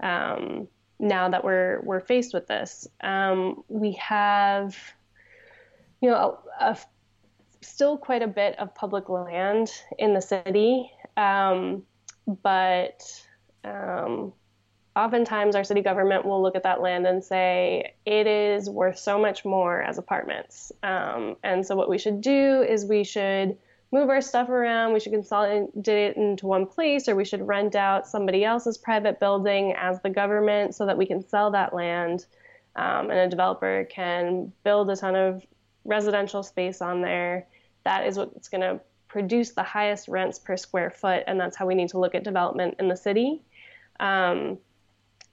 Um, now that we're we're faced with this. Um, we have, you know, still quite a bit of public land in the city, um, but um, oftentimes our city government will look at that land and say it is worth so much more as apartments. Um, and so what we should do is we should move our stuff around. We should consolidate it into one place, or we should rent out somebody else's private building as the government so that we can sell that land. Um, and a developer can build a ton of residential space on there. That is what's going to produce the highest rents per square foot, and that's how we need to look at development in the city. Um,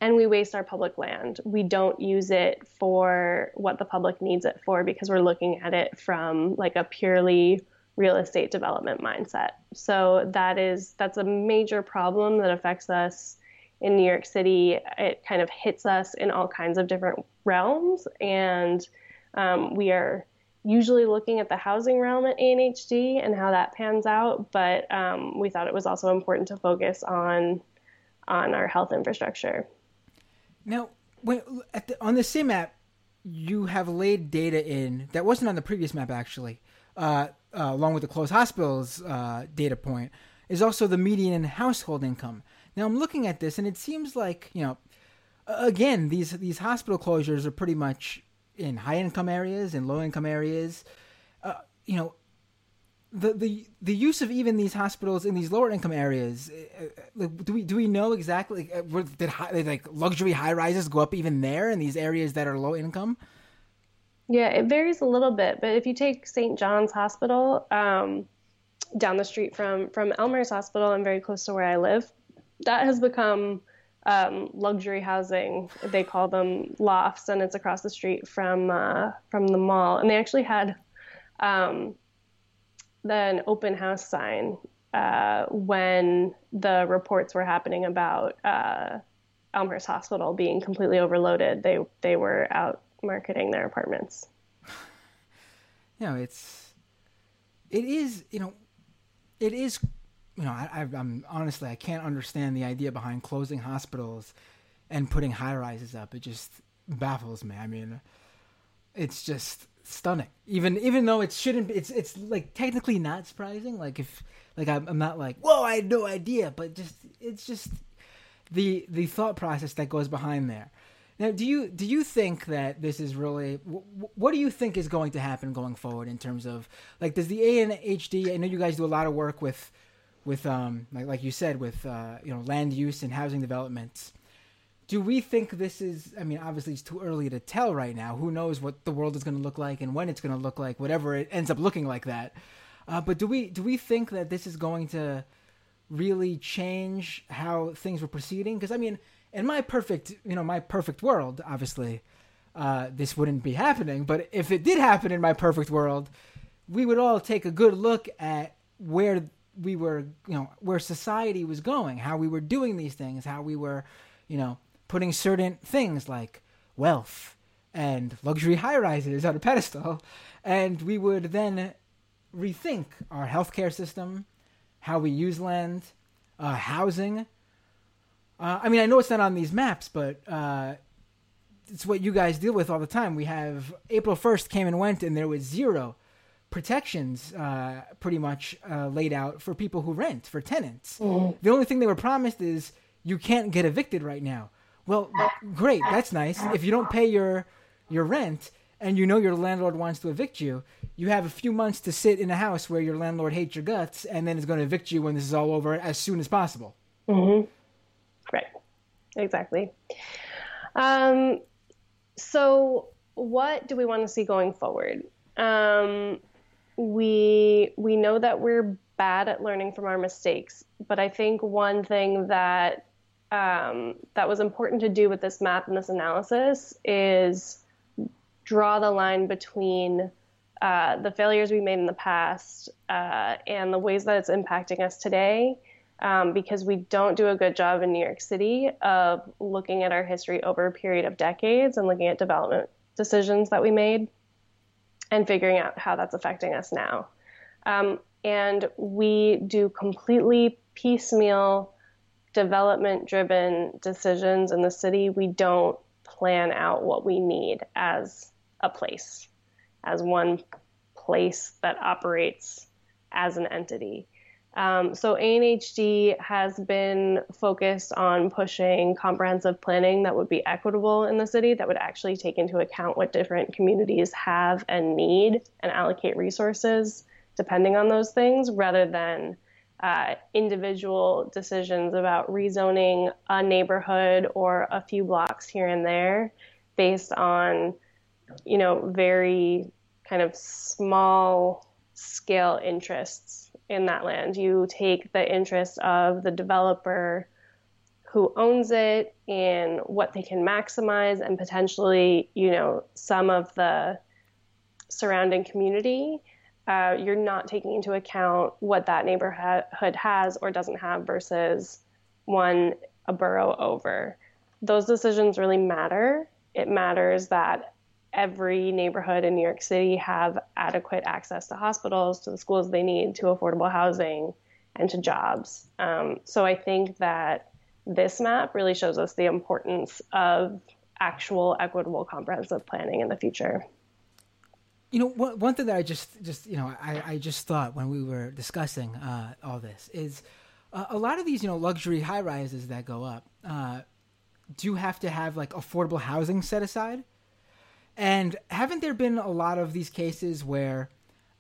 and we waste our public land. We don't use it for what the public needs it for because we're looking at it from like a purely real estate development mindset. So that is that's a major problem that affects us in New York City. It kind of hits us in all kinds of different realms, and um, we are usually looking at the housing realm at ANHD and how that pans out. But um, we thought it was also important to focus on on our health infrastructure. Now, when, the, on the same map, you have laid data in that wasn't on the previous map actually, uh, uh, along with the closed hospitals uh, data point, is also the median household income. Now I'm looking at this, and it seems like you know, again these these hospital closures are pretty much in high income areas and low income areas. Uh, you know, the the the use of even these hospitals in these lower income areas uh, uh do we do we know exactly uh, did high, like luxury high rises go up even there in these areas that are low income? Yeah it varies a little bit but if you take st john's hospital um, down the street from from elmhurst hospital and very close to where i live that has become um, luxury housing. They call them lofts and it's across the street from uh, from the mall. And they actually had um, an open house sign uh, when the reports were happening about uh, Elmhurst Hospital being completely overloaded. They they were out marketing their apartments. You know, it's it is you know it is you know I, I'm honestly I can't understand the idea behind closing hospitals and putting high rises up. It just baffles me. I mean, it's just stunning. Even even though it shouldn't, be, it's it's like technically not surprising. Like if like I'm, I'm not like whoa, I had no idea, but just it's just the the thought process that goes behind there. Now, do you do you think that this is really what do you think is going to happen going forward in terms of like does the ANHD? I know you guys do a lot of work with with um like like you said with uh, you know land use and housing developments do we think this is i mean obviously it's too early to tell right now. Who knows what the world is going to look like and when it's going to look like whatever it ends up looking like that. Uh, but do we do we think that this is going to really change how things were proceeding? Because i mean in my perfect you know my perfect world obviously uh, this wouldn't be happening. But if it did happen in my perfect world we would all take a good look at where we were you know where society was going how we were doing these things how we were you know putting certain things like wealth and luxury high rises on a pedestal, and we would then rethink our healthcare system, how we use land, uh, housing. Uh, I mean, I know it's not on these maps, but uh, it's what you guys deal with all the time. We have April 1st came and went, and there was zero protections uh, pretty much uh, laid out for people who rent, for tenants. Mm-hmm. The only thing they were promised is you can't get evicted right now. Well, great, that's nice. If you don't pay your your rent and you know your landlord wants to evict you, you have a few months to sit in a house where your landlord hates your guts and then is going to evict you when this is all over as soon as possible. Mm-hmm. Right. Exactly. Um, so, what do we want to see going forward? Um, we we know that we're bad at learning from our mistakes, but I think one thing that um, that was important to do with this map and this analysis is draw the line between uh, the failures we made in the past uh, and the ways that it's impacting us today. Um, because we don't do a good job in New York City of looking at our history over a period of decades and looking at development decisions that we made and figuring out how that's affecting us now. Um, and we do completely piecemeal development driven decisions in the city, we don't plan out what we need as a place, as one place that operates as an entity. Um, so ANHD has been focused on pushing comprehensive planning that would be equitable in the city, that would actually take into account what different communities have and need and allocate resources depending on those things rather than uh, individual decisions about rezoning a neighborhood or a few blocks here and there based on, you know, very kind of small scale interests in that land. You take the interest of the developer who owns it and what they can maximize and potentially, you know, some of the surrounding community uh, you're not taking into account what that neighborhood has or doesn't have versus one a borough over. Those decisions really matter. It matters that every neighborhood in New York City have adequate access to hospitals, to the schools they need, to affordable housing, and to jobs. Um, so I think that this map really shows us the importance of actual equitable comprehensive planning in the future. You know, one, one thing that I just, just you know, I, I just thought when we were discussing uh, all this is uh, a lot of these, you know, luxury high rises that go up uh, do have to have like affordable housing set aside. And haven't there been a lot of these cases where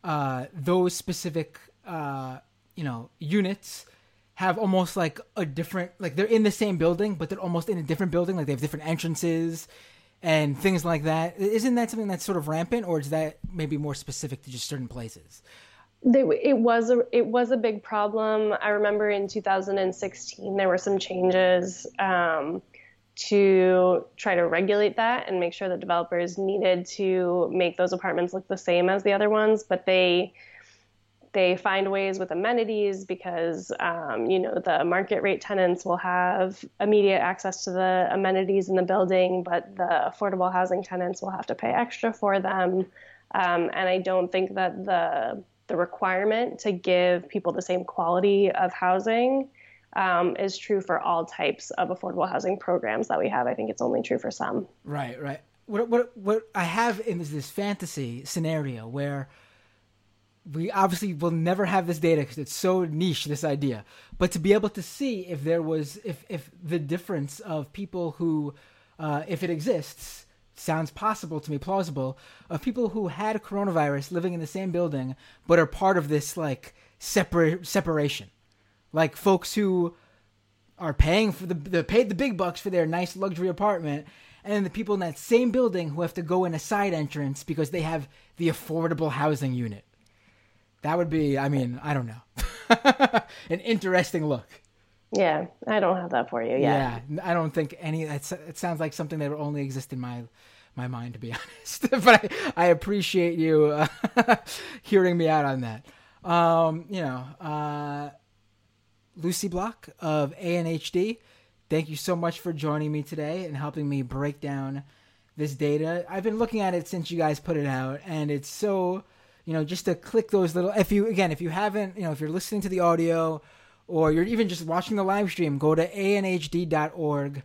uh, those specific, uh, you know, units have almost like a different, like they're in the same building, but they're almost in a different building, like they have different entrances and things like that. Isn't that something that's sort of rampant, or is that maybe more specific to just certain places? it was a it was a big problem. I remember in 2016 there were some changes um, to try to regulate that and make sure that developers needed to make those apartments look the same as the other ones, but they they find ways with amenities because um, you know the market rate tenants will have immediate access to the amenities in the building, but the affordable housing tenants will have to pay extra for them. Um, and I don't think that the the requirement to give people the same quality of housing um, is true for all types of affordable housing programs that we have. I think it's only true for some. Right, right. What what what I have in this, this fantasy scenario where we obviously will never have this data because it's so niche this idea. But to be able to see if there was if if the difference of people who uh, if it exists sounds possible to me plausible of people who had coronavirus living in the same building but are part of this like separate separation. Like folks who are paying for the paid the big bucks for their nice luxury apartment and then the people in that same building who have to go in a side entrance because they have the affordable housing unit that would be, I mean, I don't know, an interesting look. Yeah, I don't have that for you. Yeah, yeah I don't think any. it sounds like something that would only exist in my my mind, to be honest. but I, I appreciate you uh, hearing me out on that. Um, you know, uh, Lucy Block of ANHD, thank you so much for joining me today and helping me break down this data. I've been looking at it since you guys put it out, and it's so you know, just to click those little. If you again, if you haven't, you know, if you're listening to the audio, or you're even just watching the live stream, go to anhd.org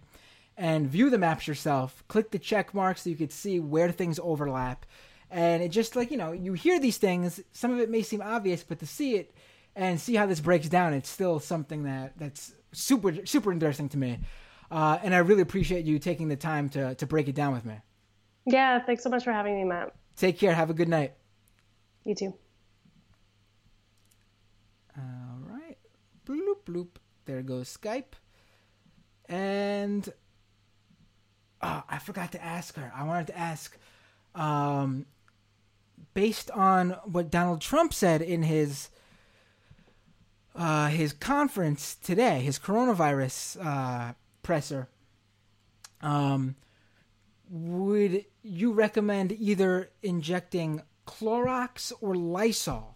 and view the maps yourself. Click the check mark so you could see where things overlap. And it just like, you know, you hear these things, some of it may seem obvious, but to see it and see how this breaks down, it's still something that that's super super interesting to me. Uh, and I really appreciate you taking the time to to break it down with me. Yeah, thanks so much for having me, Matt. Take care. Have a good night. You too. All right. Bloop, bloop. There goes Skype. And oh, I forgot to ask her. I wanted to ask, um, based on what Donald Trump said in his uh, his conference today, his coronavirus uh, presser. Um, would you recommend either injecting Clorox or Lysol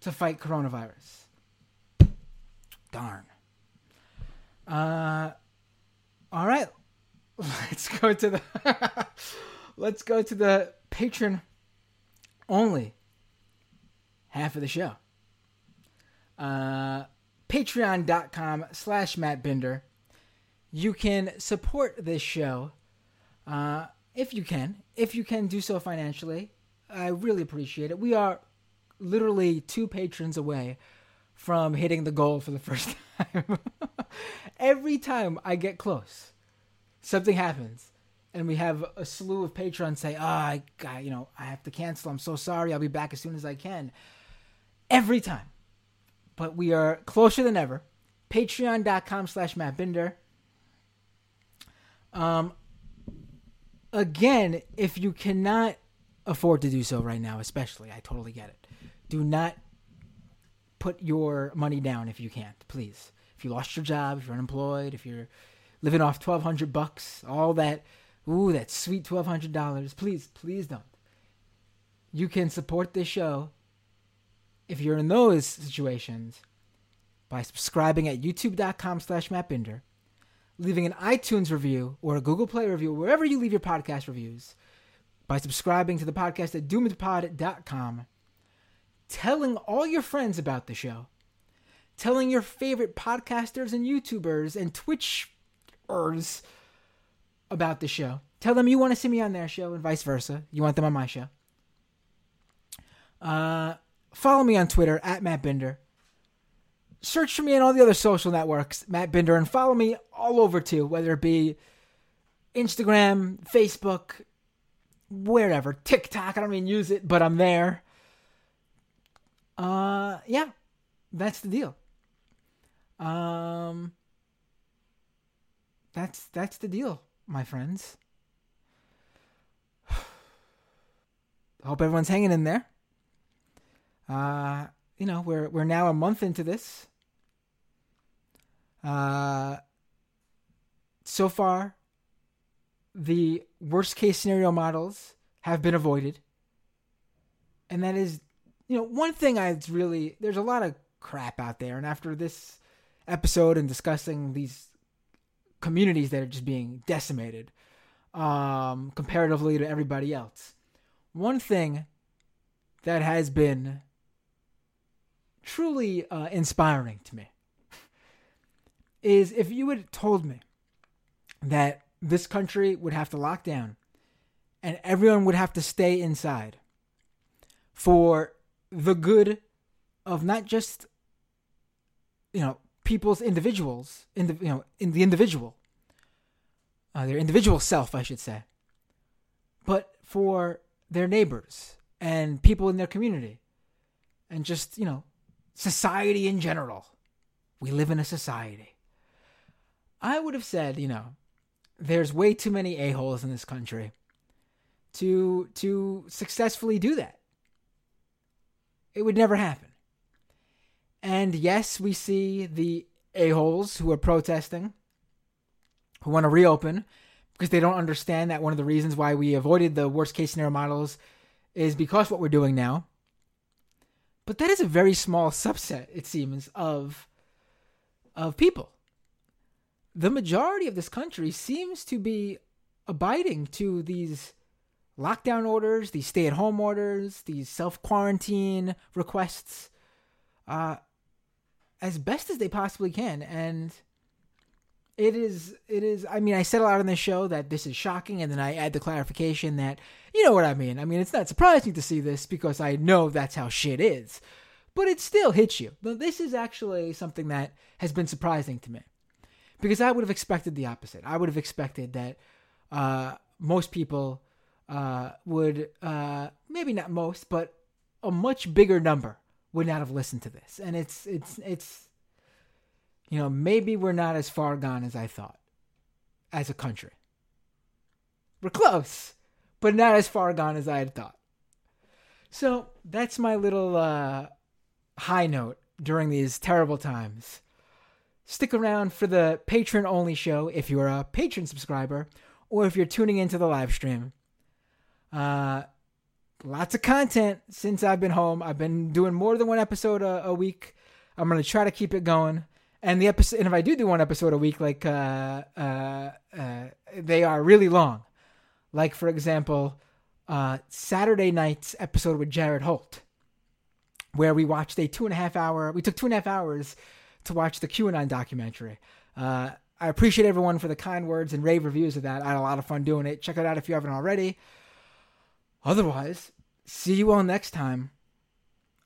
to fight coronavirus. Darn. Uh, all right. Let's go to the let's go to the patron only half of the show. Uh, Patreon.com slash Matt Binder. You can support this show uh, if you can. If you can do so financially, I really appreciate it. We are literally two patrons away from hitting the goal for the first time. Every time I get close, something happens, and we have a slew of patrons say, "Ah, oh, I, got, you know, I have to cancel. I'm so sorry. I'll be back as soon as I can." every time. But we are closer than ever. Patreon.com slash Matt Binder. Um, again, if you cannot afford to do so right now, especially, I totally get it. Do not put your money down if you can't, please. If you lost your job, if you're unemployed, if you're living off twelve hundred bucks, all that, ooh, that sweet twelve hundred dollars, please, please don't. You can support this show if you're in those situations by subscribing at youtube.com slash mattbinder leaving an iTunes review or a Google Play review, wherever you leave your podcast reviews, by subscribing to the podcast at doomedpod.com, telling all your friends about the show, telling your favorite podcasters and YouTubers and Twitchers about the show. Tell them you want to see me on their show and vice versa. You want them on my show. Uh, follow me on Twitter at Matt Binder search for me on all the other social networks, Matt Binder, and follow me all over too, whether it be Instagram, Facebook, wherever, TikTok. I don't even use it, but I'm there. Uh, yeah, that's the deal. Um, that's that's the deal, my friends. Hope everyone's hanging in there. Uh, you know, we're we're now a month into this. Uh, so far, the worst case scenario models have been avoided. And that is, you know, one thing I really, there's a lot of crap out there. And after this episode and discussing these communities that are just being decimated um, comparatively to everybody else, one thing that has been truly uh, inspiring to me is if you had told me that this country would have to lock down and everyone would have to stay inside for the good of not just you know people's individuals in the you know in the individual uh, their individual self I should say but for their neighbors and people in their community and just you know society in general. We live in a society. I would have said, you know, there's way too many a-holes in this country to to successfully do that. It would never happen. And yes, we see the a-holes who are protesting, who want to reopen because they don't understand that one of the reasons why we avoided the worst case scenario models is because what we're doing now. But that is a very small subset, it seems, of of people the majority of this country seems to be abiding to these lockdown orders, these stay at home orders, these self quarantine requests, uh, as best as they possibly can. And it is, it is, I mean, I said a lot on this show that this is shocking, and then I add the clarification that, you know what I mean. I mean, it's not surprising to see this because I know that's how shit is, but it still hits you. This is actually something that has been surprising to me because I would have expected the opposite. I would have expected that uh, most people uh, would, uh, maybe not most, but a much bigger number would not have listened to this. And it's, it's, it's, you know, maybe we're not as far gone as I thought as a country. We're close, but not as far gone as I had thought. So that's my little uh, high note during these terrible times stick around for the patron only show if you're a patron subscriber or if you're tuning into the live stream. Uh, lots of content since I've been home. I've been doing more than one episode a, a week. I'm gonna try to keep it going. And the episode, and if I do do one episode a week, like uh, uh, uh, they are really long. Like for example, uh, Saturday night's episode with Jared Holt, where we watched a two and a half hour. We took two and a half hours to watch the QAnon documentary. Uh, I appreciate everyone for the kind words and rave reviews of that. I had a lot of fun doing it. Check it out if you haven't already. Otherwise, see you all next time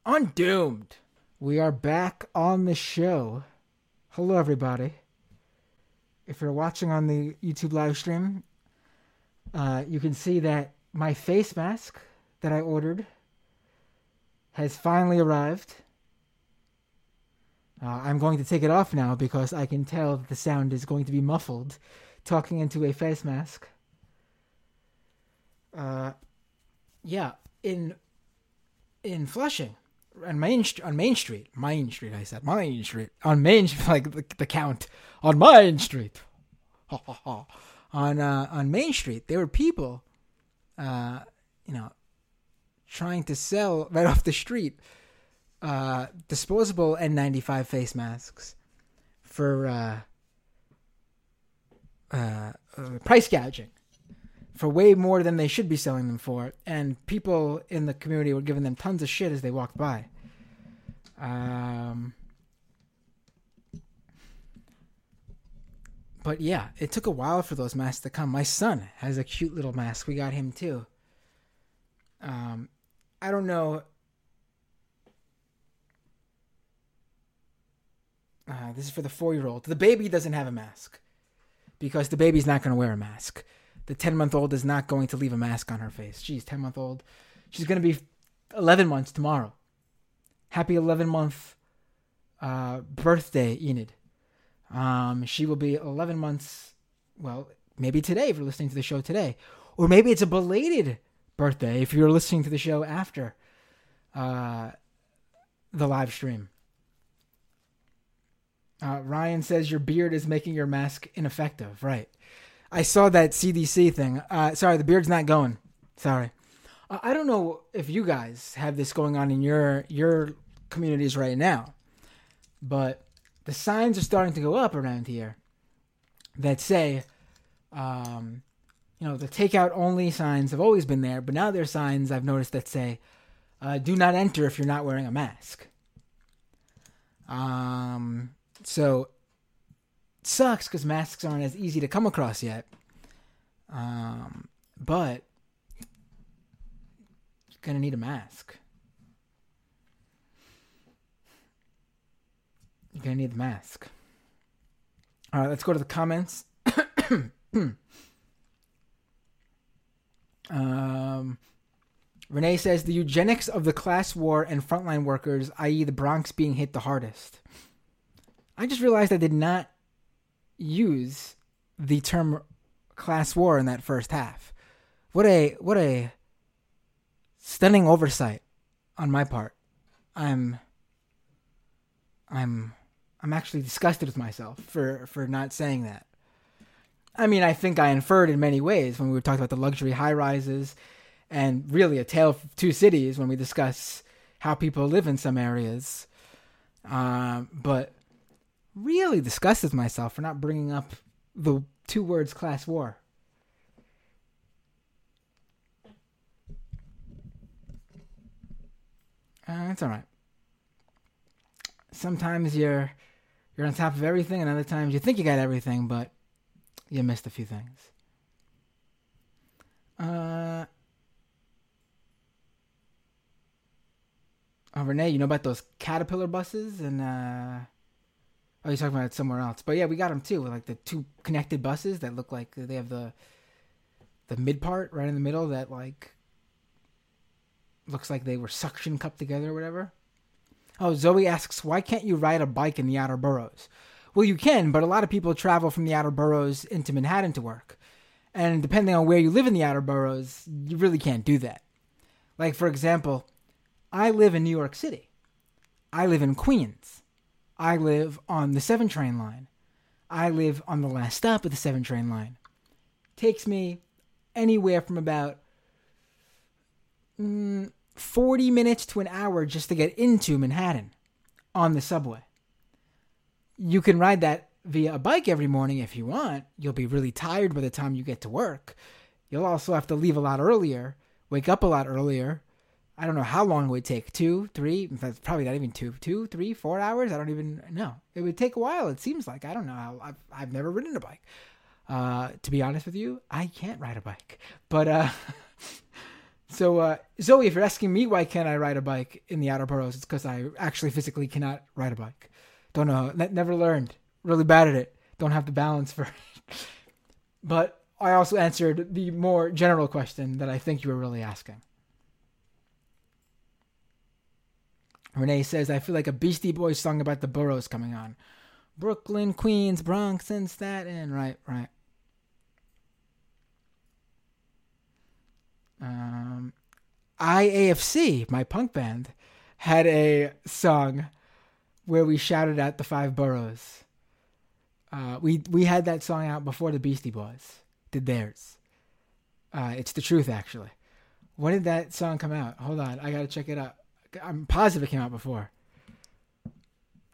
on Doomed. We are back on the show. Hello, everybody. If you're watching on the YouTube live stream, uh, you can see that my face mask that I ordered has finally arrived. Uh, I'm going to take it off now because I can tell the sound is going to be muffled talking into a face mask. Uh, yeah, in in Flushing, on Main on Main Street, Main Street. I said Main Street on Main like the, the count on Main Street. on uh, on Main Street, there were people, uh, you know, trying to sell right off the street uh, disposable N95 face masks for uh, uh, uh, price gouging for way more than they should be selling them for, and people in the community were giving them tons of shit as they walked by. Um, but yeah, it took a while for those masks to come. My son has a cute little mask. We got him too. Um, I don't know Uh, this is for the four year old. The baby doesn't have a mask because the baby's not going to wear a mask. The 10 month old is not going to leave a mask on her face. She's 10 month old. She's going to be 11 months tomorrow. Happy 11 month uh, birthday, Enid. Um, she will be 11 months, well, maybe today if you're listening to the show today. Or maybe it's a belated birthday if you're listening to the show after uh, the live stream. Uh, Ryan says your beard is making your mask ineffective. Right. I saw that CDC thing. Uh, sorry, the beard's not going. Sorry. Uh, I don't know if you guys have this going on in your your communities right now, but the signs are starting to go up around here that say, um, you know, the takeout only signs have always been there, but now there are signs I've noticed that say, uh, "Do not enter if you're not wearing a mask." Um, so sucks because masks aren't as easy to come across yet. Um, but you're gonna need a mask. You're gonna need the mask. All right, let's go to the comments. um, Renee says the eugenics of the class war and frontline workers, i.e., the Bronx being hit the hardest. I just realized I did not use the term class war in that first half. What a what a stunning oversight on my part. I'm I'm I'm actually disgusted with myself for for not saying that. I mean, I think I inferred in many ways when we were talking about the luxury high rises and really a tale of two cities when we discuss how people live in some areas. Um, but really disgusted with myself for not bringing up the two words class war. Uh, it's all right. Sometimes you're you're on top of everything, and other times you think you got everything, but you missed a few things. Uh, oh, Renee, you know about those caterpillar buses and uh, Oh, you're talking about somewhere else. But yeah, we got them too. Like the two connected buses that look like they have the the mid part right in the middle that like looks like they were suction cupped together or whatever. Oh, Zoe asks, why can't you ride a bike in the outer boroughs? Well, you can, but a lot of people travel from the outer boroughs into Manhattan to work. And depending on where you live in the outer boroughs, you really can't do that. Like, for example, I live in New York City. I live in Queens. I live on the 7 train line. I live on the last stop of the 7 train line. Takes me anywhere from about mm, 40 minutes to an hour just to get into Manhattan on the subway. You can ride that via a bike every morning if you want. You'll be really tired by the time you get to work. You'll also have to leave a lot earlier, wake up a lot earlier, I don't know how long it would take. Two, three, probably not even two, two, three, four hours. I don't even know. It would take a while. It seems like I don't know. I've I've never ridden a bike. Uh, to be honest with you, I can't ride a bike. But uh, so uh, Zoe, if you're asking me why can't I ride a bike in the outer boroughs, it's because I actually physically cannot ride a bike. Don't know. never learned. Really bad at it. Don't have the balance for. it. but I also answered the more general question that I think you were really asking. Renee says, I feel like a Beastie Boys song about the boroughs coming on. Brooklyn, Queens, Bronx, and Staten. Right, right. Um, IAFC, my punk band, had a song where we shouted out the five boroughs. Uh, we we had that song out before the Beastie Boys did theirs. Uh, it's the truth, actually. When did that song come out? Hold on, I gotta check it out. I'm positive it came out before.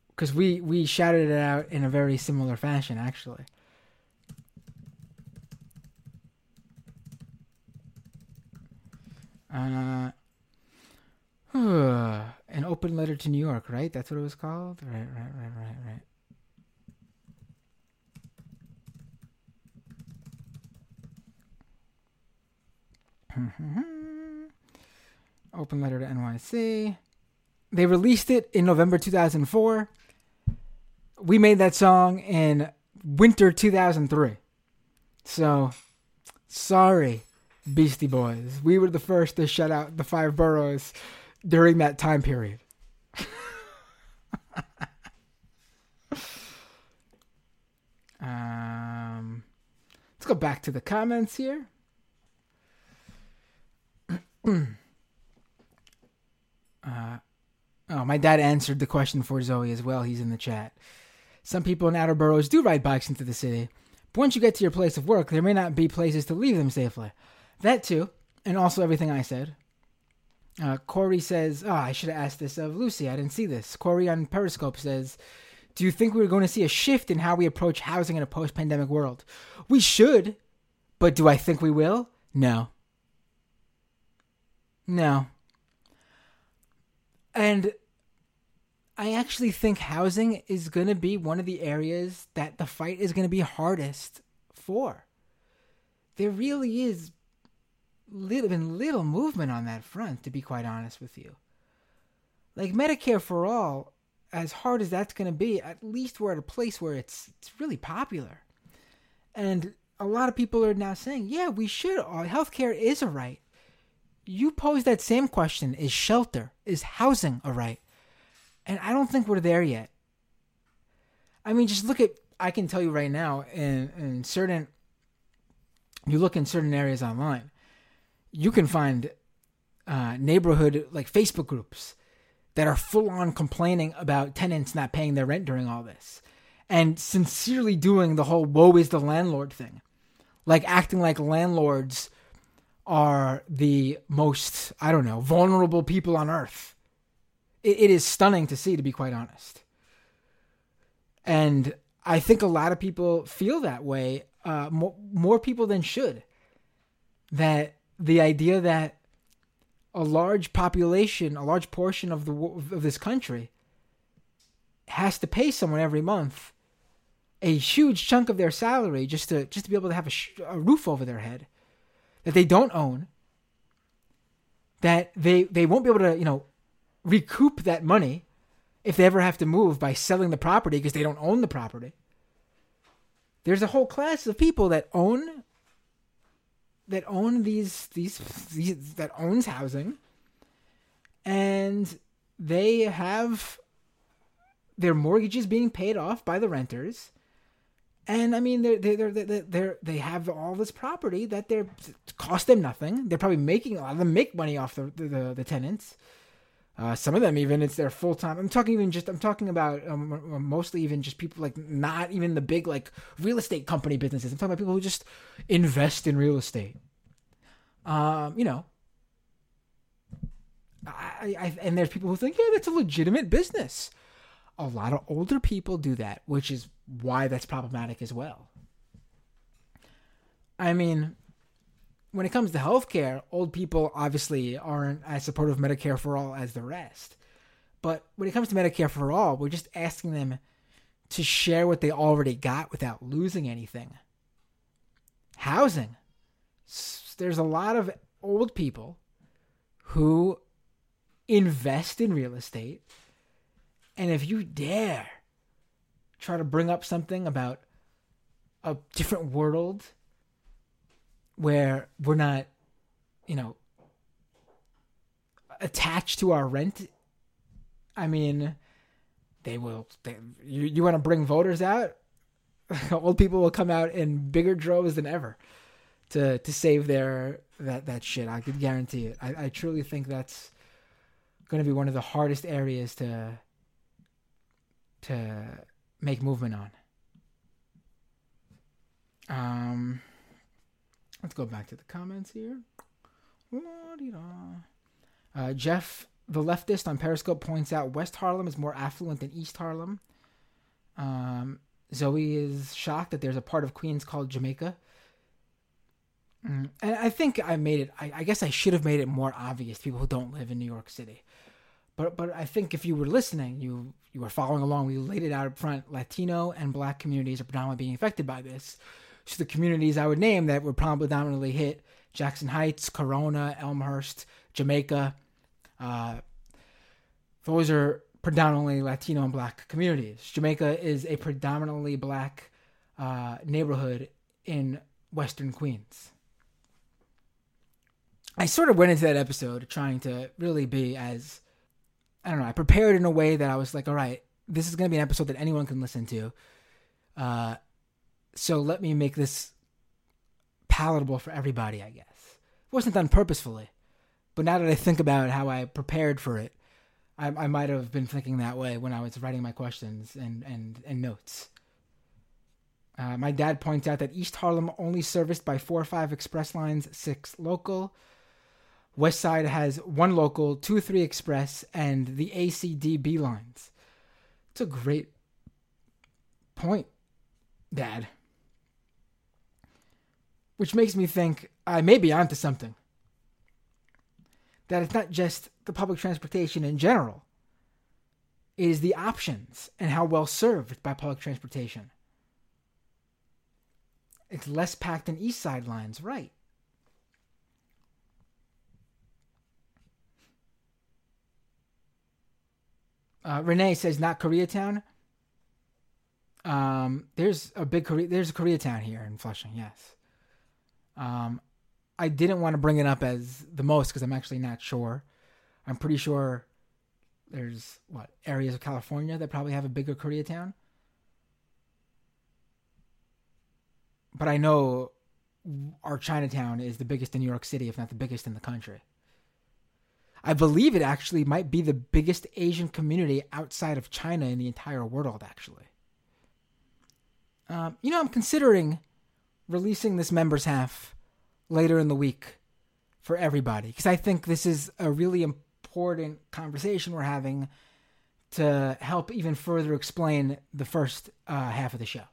Because we we shouted it out in a very similar fashion, actually. Uh, an open letter to New York, right? That's what it was called. Right, right, right, right, right. Open letter to NYC. They released it in November 2004. We made that song in winter 2003. So, sorry, Beastie Boys. We were the first to shut out the five boroughs during that time period. um, let's go back to the comments here. uh, oh, my dad answered the question for Zoe as well. He's in the chat. Some people in outer boroughs do ride bikes into the city, but once you get to your place of work, there may not be places to leave them safely. That too, and also everything I said. Uh, Corey says, "Oh, I should have asked this of Lucy. I didn't see this." Corey on Periscope says, "Do you think we're going to see a shift in how we approach housing in a post-pandemic world? We should, but do I think we will? No. No. And I actually think housing is going to be one of the areas that the fight is going to be hardest for. There really is little been little movement on that front, to be quite honest with you. Like Medicare for all, as hard as that's going to be, at least we're at a place where it's it's really popular, and a lot of people are now saying, yeah, we should. Uh, healthcare is a right. You pose that same question: Is shelter, is housing a right? And I don't think we're there yet. I mean, just look at. I can tell you right now, in in certain, you look in certain areas online you can find uh, neighborhood like Facebook groups that are full on complaining about tenants not paying their rent during all this and sincerely doing the whole woe is the landlord thing. Like acting like landlords are the most, I don't know, vulnerable people on earth. it, it is stunning to see, to be quite honest. And I think a lot of people feel that way, uh, more, more people than should. That the idea that a large population, a large portion of the of this country has to pay someone every month a huge chunk of their salary just to just to be able to have a, sh- a roof over their head that they don't own that they they won't be able to you know recoup that money if they ever have to move by selling the property because they don't own the property. There's a whole class of people that own that own these, these these that owns housing and they have their mortgages being paid off by the renters and I mean, they're they're they're they're they have all this property that they're cost them nothing. They're probably making a lot of them make money off the the, the tenants. Uh, some of them even it's their full time. I'm talking even just I'm talking about um, mostly even just people like not even the big like real estate company businesses. I'm talking about people who just invest in real estate. Um, you know, I, I and there's people who think yeah that's a legitimate business. A lot of older people do that, which is why that's problematic as well. I mean, when it comes to healthcare, old people obviously aren't as supportive of Medicare for all as the rest. But when it comes to Medicare for all, we're just asking them to share what they already got without losing anything. Housing. There's a lot of old people who invest in real estate. And if you dare try to bring up something about a different world where we're not, you know, attached to our rent I mean, they will. They, you you want to bring voters out? Old people will come out in bigger droves than ever to to save their that that shit. I could guarantee it. I, I truly think that's going to be one of the hardest areas to to make movement on. Um, let's go back to the comments here. Uh, Jeff, the leftist on Periscope, points out West Harlem is more affluent than East Harlem. Um, Zoe is shocked that there's a part of Queens called Jamaica. Mm, and I think I made it. I, I, guess I should have made it more obvious to people who don't live in New York City. But but I think if you were listening, you you were following along. We laid it out up front. Latino and Black communities are predominantly being affected by this. So the communities I would name that were probably predominantly hit: Jackson Heights, Corona, Elmhurst, Jamaica. Uh, those are predominantly Latino and Black communities. Jamaica is a predominantly Black uh, neighborhood in Western Queens. I sort of went into that episode trying to really be as I don't know. I prepared in a way that I was like, all right, this is going to be an episode that anyone can listen to. Uh, so let me make this palatable for everybody. I guess it wasn't done purposefully, but now that I think about how I prepared for it, I, I might have been thinking that way when I was writing my questions and and and notes. Uh, my dad points out that East Harlem only serviced by four or five express lines, six local. West Side has one local, two three express, and the ACDB lines. It's a great point, Dad. Which makes me think I may be onto something. That it's not just the public transportation in general, it is the options and how well served by public transportation. It's less packed than East Side lines, right? Uh, Renee says not Koreatown. Um, there's a big Korea. There's a Koreatown here in Flushing. Yes. Um, I didn't want to bring it up as the most because I'm actually not sure. I'm pretty sure there's what areas of California that probably have a bigger Koreatown. But I know our Chinatown is the biggest in New York City, if not the biggest in the country. I believe it actually might be the biggest Asian community outside of China in the entire world, actually. Um, you know, I'm considering releasing this members half later in the week for everybody because I think this is a really important conversation we're having to help even further explain the first uh, half of the show.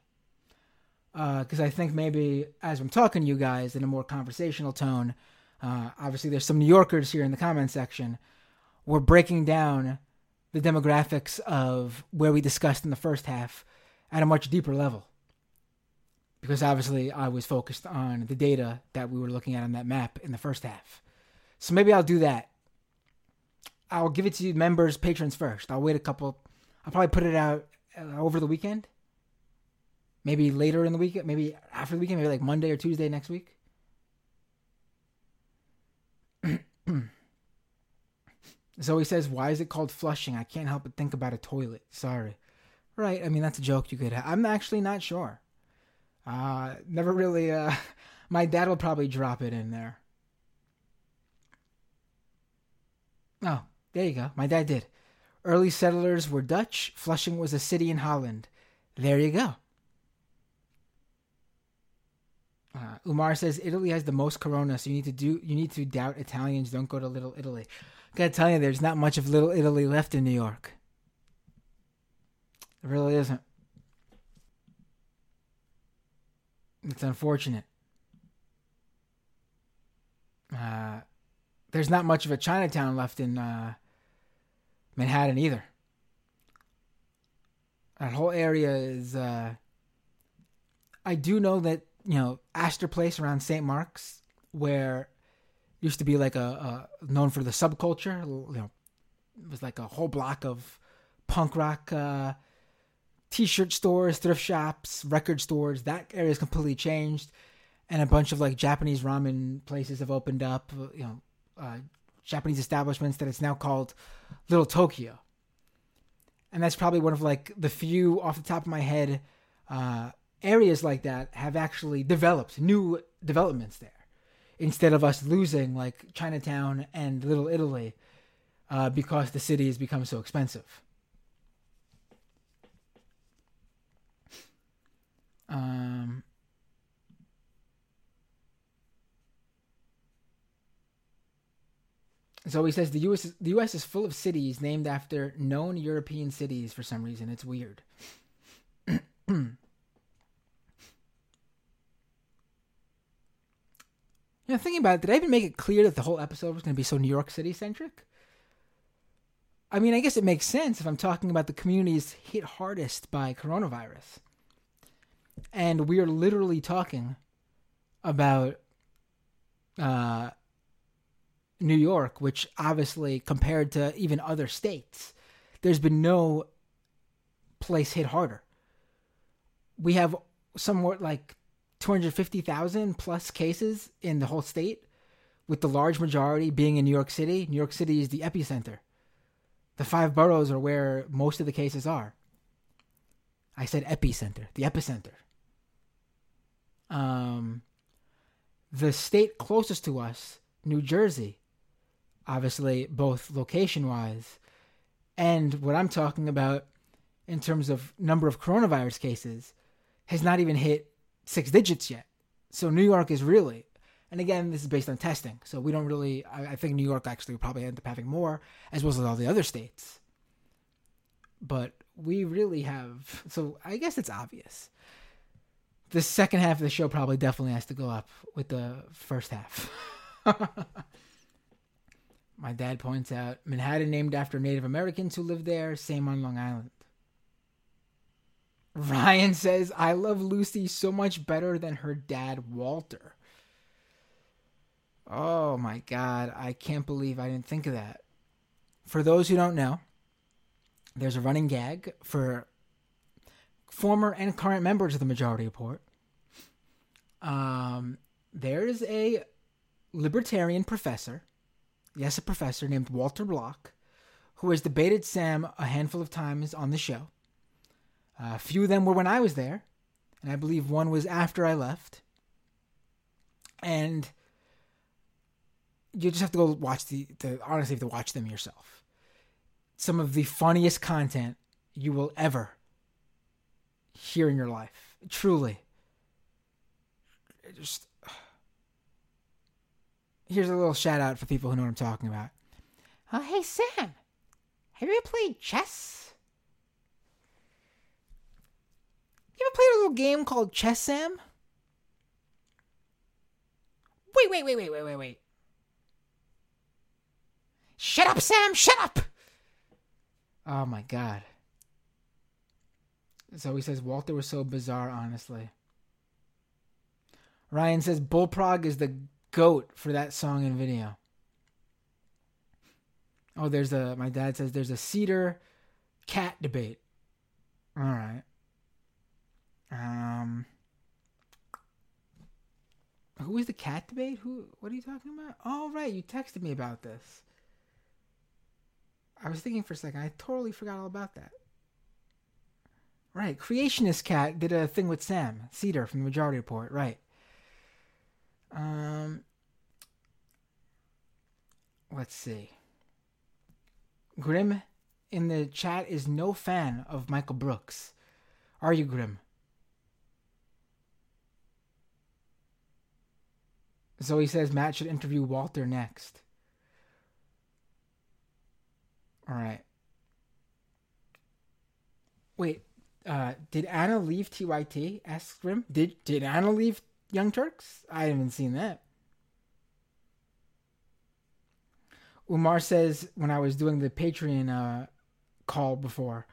Because uh, I think maybe as I'm talking to you guys in a more conversational tone, uh, obviously, there's some New Yorkers here in the comment section. We're breaking down the demographics of where we discussed in the first half at a much deeper level. Because obviously, I was focused on the data that we were looking at on that map in the first half. So maybe I'll do that. I'll give it to you members, patrons first. I'll wait a couple. I'll probably put it out uh, over the weekend. Maybe later in the week, maybe after the weekend, maybe like Monday or Tuesday next week. Zoe says, Why is it called flushing? I can't help but think about a toilet. Sorry. Right. I mean, that's a joke you could have. I'm actually not sure. Uh, never really, uh, my dad will probably drop it in there. Oh, there you go. My dad did. Early settlers were Dutch. Flushing was a city in Holland. There you go. Uh, Umar says Italy has the most corona, so you need to do you need to doubt Italians. Don't go to Little Italy. I gotta tell you, there's not much of Little Italy left in New York. There really isn't. It's unfortunate. Uh, there's not much of a Chinatown left in uh, Manhattan either. That whole area is. Uh, I do know that you know Astor Place around St. Mark's, where used to be like a, a, known for the subculture. You know, it was like a whole block of punk rock uh, t-shirt stores, thrift shops, record stores. That area is completely changed, and a bunch of like Japanese ramen places have opened up. You know, uh, Japanese establishments that it's now called Little Tokyo. and that's probably one of like the few off the top of my head uh, areas like that have actually developed new developments there instead of us losing like Chinatown and Little Italy uh, because the city has become so expensive. Um, so he says the U.S. The U.S. is full of cities named after known European cities for some reason. It's weird. You know, thinking about it, did I even make it clear that the whole episode was going to be so New York City centric? I mean, I guess it makes sense if I'm talking about the communities hit hardest by coronavirus. And we're literally talking about uh, New York, which obviously, compared to even other states, there's been no place hit harder. We have somewhat like 250,000 plus cases in the whole state, with the large majority being in New York City. New York City is the epicenter. The five boroughs are where most of the cases are. I said epicenter, the epicenter. Um, the state closest to us, New Jersey, obviously, both location wise and what I'm talking about in terms of number of coronavirus cases, has not even hit six digits yet. So New York is really, and again, this is based on testing. So we don't really, I, I think New York actually probably end up having more, as well as all the other states. But we really have, so I guess it's obvious. The second half of the show probably definitely has to go up with the first half. My dad points out Manhattan named after Native Americans who lived there, same on Long Island. Ryan says, I love Lucy so much better than her dad, Walter. Oh my God. I can't believe I didn't think of that. For those who don't know, there's a running gag for former and current members of the Majority Report. Um, there's a libertarian professor, yes, a professor named Walter Block, who has debated Sam a handful of times on the show. A few of them were when I was there, and I believe one was after I left. And you just have to go watch the, the honestly, have to watch them yourself. Some of the funniest content you will ever hear in your life. Truly. It just here's a little shout out for people who know what I'm talking about. Oh, hey Sam, have you ever played chess? You ever played a little game called Chess Sam? Wait, wait, wait, wait, wait, wait, wait. Shut up, Sam! Shut up! Oh my god. So he says Walter was so bizarre, honestly. Ryan says Bullprog is the goat for that song and video. Oh, there's a. My dad says there's a Seder cat debate. All right. Um, who is the cat debate? Who? What are you talking about? Oh, right, you texted me about this. I was thinking for a second. I totally forgot all about that. Right, Creationist Cat did a thing with Sam Seder from the Majority Report. Right. Um. Let's see. Grim in the chat is no fan of Michael Brooks. Are you, Grim? So he says Matt should interview Walter next. All right. Wait, uh, did Anna leave TYT? Ask Grim. Did did Anna leave Young Turks? I haven't seen that. Umar says when I was doing the Patreon uh, call before,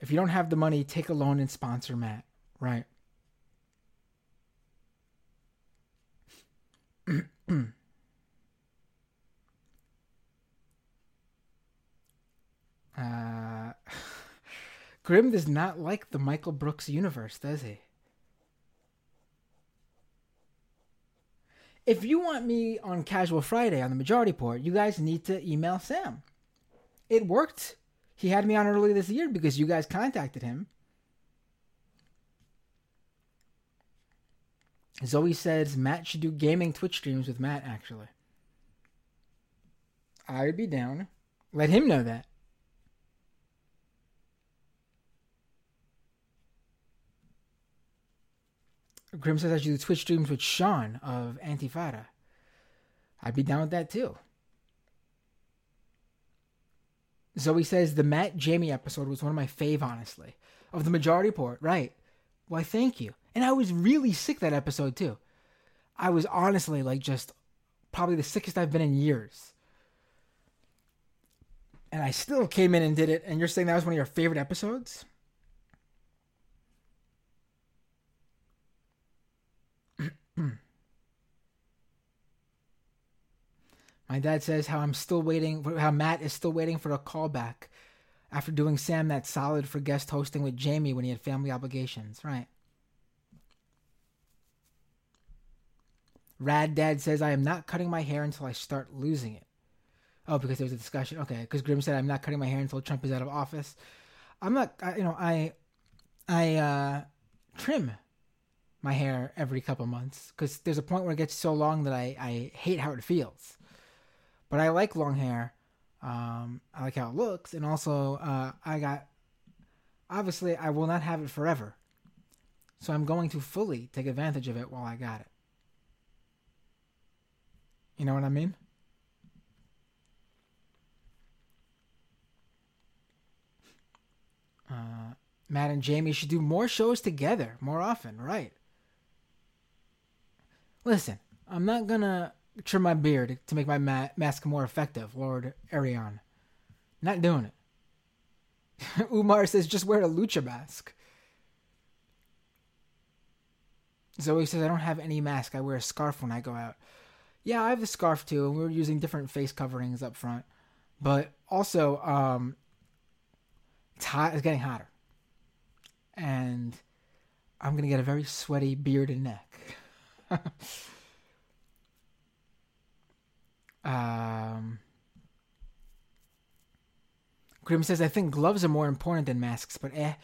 if you don't have the money, take a loan and sponsor Matt. Right. uh, Grim does not like the Michael Brooks universe, does he? If you want me on Casual Friday on the Majority Report, you guys need to email Sam. It worked He had me on early this year because you guys contacted him. Zoe says Matt should do gaming Twitch streams with Matt, actually. I would be down. Let him know that. Grim says I should do Twitch streams with Sean of Antifada. I'd be down with that too. Zoe says the Matt Jamie episode was one of my fave, honestly. Of the majority report, right. Why, thank you. And I was really sick that episode too. I was honestly like just probably the sickest I've been in years. And I still came in and did it. And you're saying that was one of your favorite episodes? My dad says how I'm still waiting, how Matt is still waiting for a callback after doing Sam that solid for guest hosting with Jamie when he had family obligations. Right. Rad Dad says I am not cutting my hair until I start losing it. Oh, because there was a discussion. Okay, because Grim said I'm not cutting my hair until Trump is out of office. I'm not. I, you know, I, I uh, trim my hair every couple months because there's a point where it gets so long that I I hate how it feels. But I like long hair. Um, I like how it looks, and also uh, I got. Obviously, I will not have it forever, so I'm going to fully take advantage of it while I got it. You know what I mean? Uh, Matt and Jamie should do more shows together more often, right? Listen, I'm not gonna trim my beard to make my ma- mask more effective, Lord Arion. Not doing it. Umar says just wear a lucha mask. Zoe says I don't have any mask. I wear a scarf when I go out. Yeah, I have the scarf too, and we were using different face coverings up front. But also, um, it's hot. It's getting hotter, and I'm gonna get a very sweaty beard and neck. Um, Grim says, I think gloves are more important than masks, but eh,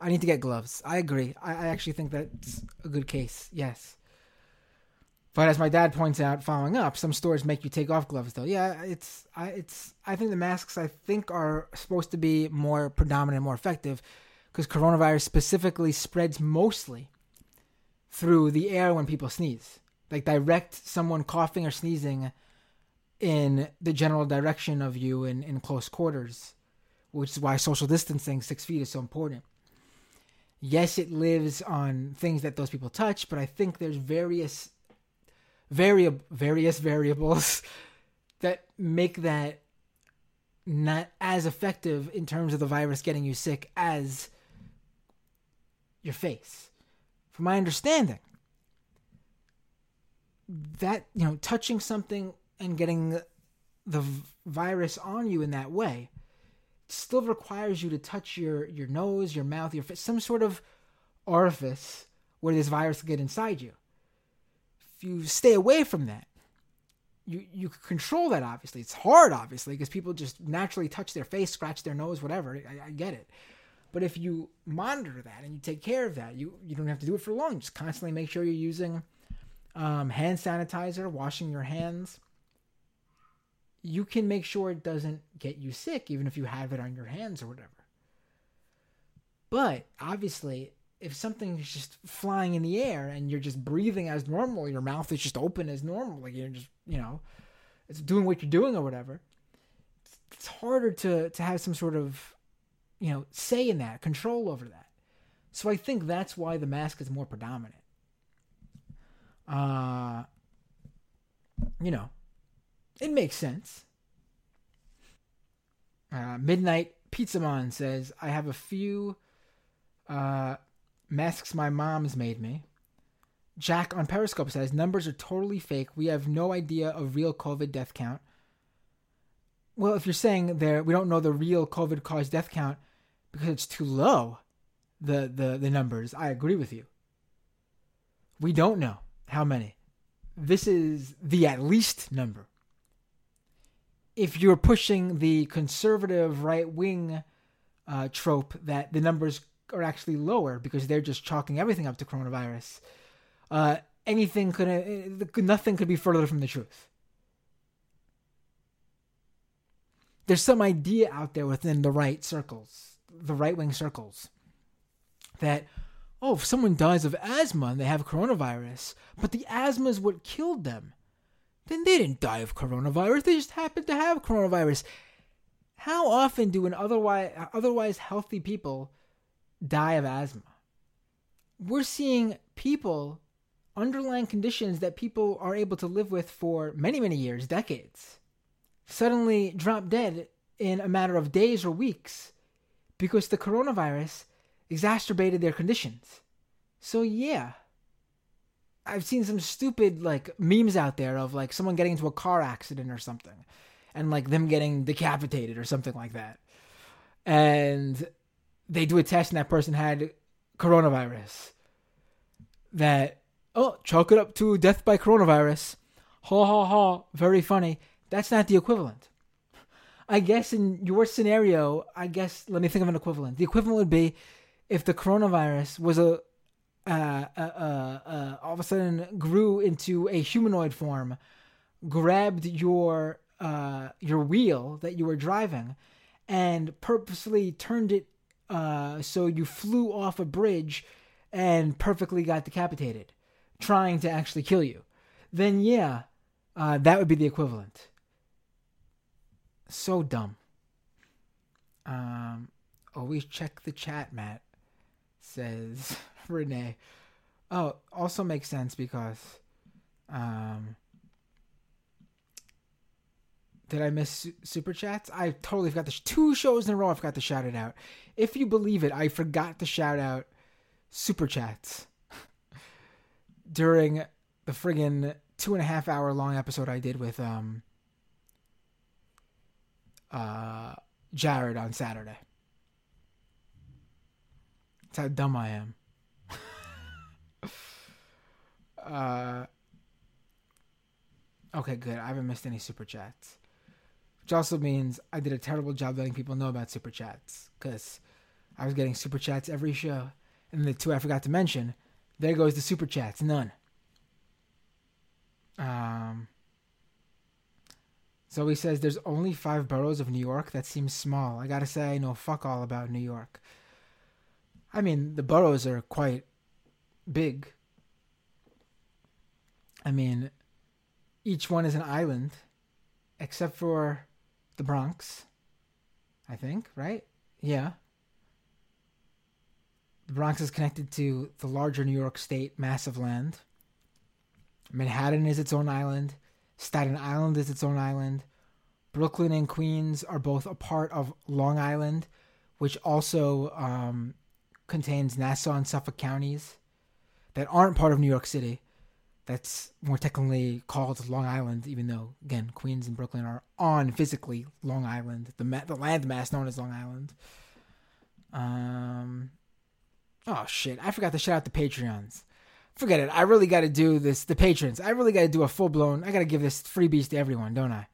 I need to get gloves. I agree. I, I actually think that's a good case. Yes. But as my dad points out, following up, some stores make you take off gloves, though. Yeah, it's I it's I think the masks I think are supposed to be more predominant, more effective, because coronavirus specifically spreads mostly through the air when people sneeze, like direct someone coughing or sneezing in the general direction of you in, in close quarters, which is why social distancing, six feet, is so important. Yes, it lives on things that those people touch, but I think there's various vari- various variables that make that not as effective in terms of the virus getting you sick as your face. From my understanding, that you know touching something and getting the virus on you in that way still requires you to touch your your nose, your mouth, your face, some sort of orifice where this virus can get inside you. If you stay away from that, you you control that. Obviously, it's hard, obviously, because people just naturally touch their face, scratch their nose, whatever. I, I, get it. But if you monitor that and you take care of that, you you don't have to do it for long. Just constantly make sure you're using um, hand sanitizer, washing your hands you can make sure it doesn't get you sick, even if you have it on your hands or whatever. But obviously, if something is just flying in the air and you're just breathing as normal, your mouth is just open as normal, like you're just, you know, it's doing what you're doing or whatever, it's harder to, to have some sort of, you know, say in that, control over that. So I think that's why the mask is more predominant. Uh, you know, it makes sense. Uh, Midnight Pizzamon says, I have a few uh, masks my mom's made me. Jack on Periscope says, numbers are totally fake. We have no idea of real COVID death count. Well, if you're saying there, we don't know the real COVID caused death count because it's too low, the, the, the numbers, I agree with you. We don't know how many. This is the at least number if you're pushing the conservative right wing uh, trope that the numbers are actually lower because they're just chalking everything up to coronavirus. Uh, anything could, uh, nothing could be further from the truth. There's some idea out there within the right circles, the right wing circles, that oh, if someone dies of asthma and they have coronavirus, but the asthma is what killed them, then they didn't die of coronavirus. They just happened to have coronavirus. How often do an otherwise otherwise healthy people die of asthma? We're seeing people underlying conditions that people are able to live with for many many years, decades, suddenly drop dead in a matter of days or weeks because the coronavirus exacerbated their conditions. So yeah. I've seen some stupid like memes out there of like someone getting into a car accident or something and like them getting decapitated or something like that. And they do a test and that person had coronavirus. That oh, chalk it up to death by coronavirus. Ha ha ha, very funny. That's not the equivalent. I guess in your scenario, I guess let me think of an equivalent. The equivalent would be if the coronavirus was a uh, uh, uh, uh, all of a sudden grew into a humanoid form, grabbed your uh, your wheel that you were driving, and purposely turned it uh, so you flew off a bridge and perfectly got decapitated, trying to actually kill you, then yeah, that would be the equivalent. So dumb. Um, always check the chat, Matt says Renee. Oh, also makes sense because um did I miss super chats? I totally forgot the sh- two shows in a row. I forgot to shout it out. If you believe it, I forgot to shout out super chats during the friggin' two and a half hour long episode I did with um uh Jared on Saturday. That's how dumb I am. uh, okay, good. I haven't missed any super chats. Which also means I did a terrible job letting people know about super chats because I was getting super chats every show. And the two I forgot to mention, there goes the super chats. None. Um, so he says there's only five boroughs of New York. That seems small. I gotta say, I know fuck all about New York. I mean, the boroughs are quite big. I mean, each one is an island, except for the Bronx. I think, right? Yeah. The Bronx is connected to the larger New York State massive land. Manhattan is its own island. Staten Island is its own island. Brooklyn and Queens are both a part of Long Island, which also um, contains Nassau and Suffolk counties that aren't part of New York City. That's more technically called Long Island, even though again Queens and Brooklyn are on physically Long Island, the ma- the landmass known as Long Island. Um, oh shit, I forgot to shout out the Patreons. Forget it. I really got to do this. The patrons. I really got to do a full blown. I got to give this freebies to everyone, don't I?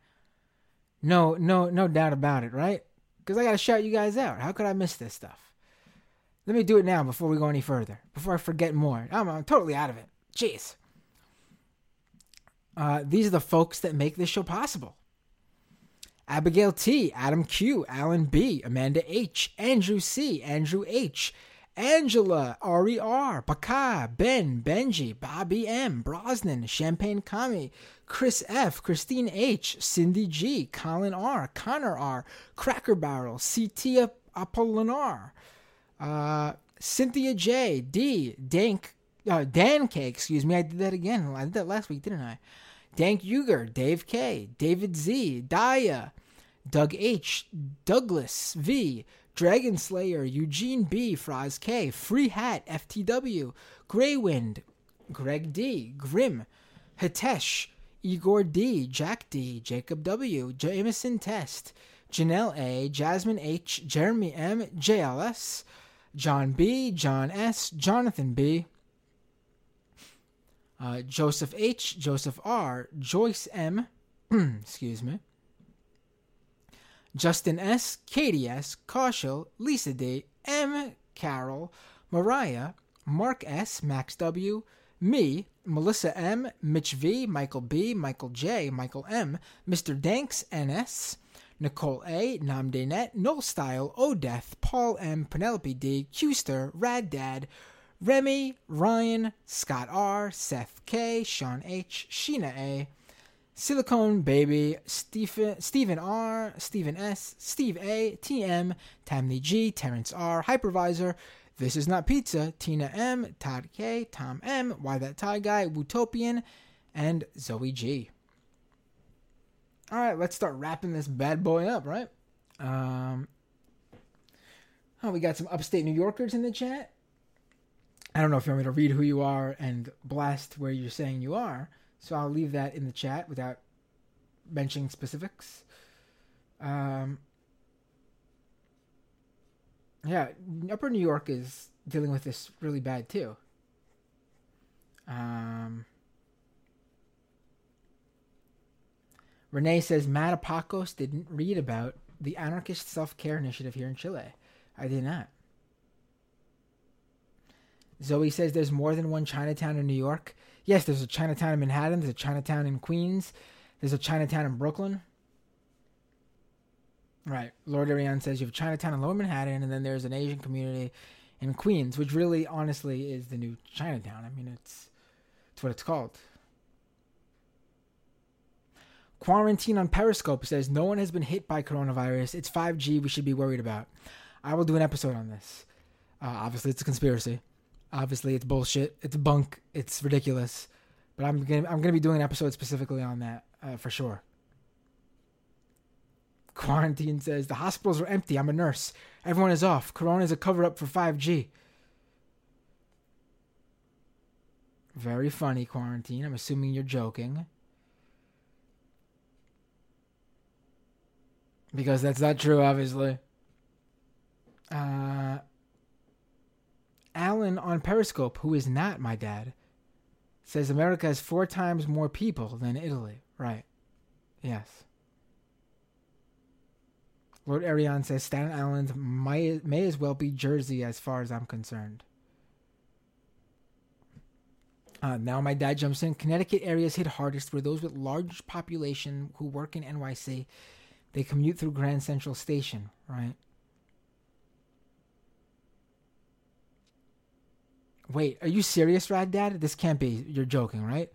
No, no, no doubt about it, right? Because I got to shout you guys out. How could I miss this stuff? Let me do it now before we go any further. Before I forget more. I'm, I'm totally out of it. Jeez. Uh, these are the folks that make this show possible. Abigail T, Adam Q, Alan B, Amanda H, Andrew C, Andrew H, Angela, Ari R, Baka, Ben, Benji, Bobby M, Brosnan, Champagne Kami, Chris F, Christine H, Cindy G, Colin R, Connor R, Cracker Barrel, CT Apollinar, uh, Cynthia J, D, Dank, uh, Dan K, excuse me, I did that again. I did that last week, didn't I? Dank Uger, Dave K, David Z, Daya, Doug H, Douglas V, Dragon Slayer, Eugene B, Fraz K, Free Hat, FTW, Greywind, Greg D, Grim, Hitesh, Igor D, Jack D, Jacob W, Jameson Test, Janelle A, Jasmine H, Jeremy M, JLS, John B, John S, Jonathan B, uh, Joseph H, Joseph R, Joyce M, excuse me, Justin S., Katie S., Kaushal, Lisa D., M. Carol, Mariah, Mark S., Max W., me, Melissa M., Mitch V., Michael B., Michael J., Michael M., Mr. Danks NS, Nicole A., Namdenet, Null Style, Odeth, Paul M., Penelope D., Qster, Rad Dad, Remy, Ryan, Scott R, Seth K, Sean H, Sheena A, Silicone Baby, Stephen, R, Stephen S, Steve A, TM, Tammy G, Terrence R, Hypervisor, This Is Not Pizza, Tina M, Todd K, Tom M, Why That Tie Guy, Wutopian, and Zoe G. All right, let's start wrapping this bad boy up, right? Um, oh, we got some upstate New Yorkers in the chat. I don't know if you want me to read who you are and blast where you're saying you are, so I'll leave that in the chat without mentioning specifics. Um, yeah, Upper New York is dealing with this really bad too. Um, Renee says Matt Apakos didn't read about the anarchist self care initiative here in Chile. I did not. Zoe says there's more than one Chinatown in New York. Yes, there's a Chinatown in Manhattan, there's a Chinatown in Queens, there's a Chinatown in Brooklyn. Right. Lord Ariane says you have Chinatown in Lower Manhattan, and then there's an Asian community in Queens, which really, honestly, is the new Chinatown. I mean, it's it's what it's called. Quarantine on Periscope says no one has been hit by coronavirus. It's 5G we should be worried about. I will do an episode on this. Uh, obviously, it's a conspiracy. Obviously, it's bullshit. It's bunk. It's ridiculous. But I'm gonna I'm gonna be doing an episode specifically on that uh, for sure. Quarantine says the hospitals are empty. I'm a nurse. Everyone is off. Corona is a cover up for 5G. Very funny, Quarantine. I'm assuming you're joking. Because that's not true, obviously. Uh, Alan on Periscope, who is not my dad, says America has four times more people than Italy. Right. Yes. Lord Ariane says Staten Island may, may as well be Jersey as far as I'm concerned. Uh, now my dad jumps in. Connecticut areas hit hardest were those with large population who work in NYC. They commute through Grand Central Station, right? Wait, are you serious, Rad Dad? This can't be. You're joking, right?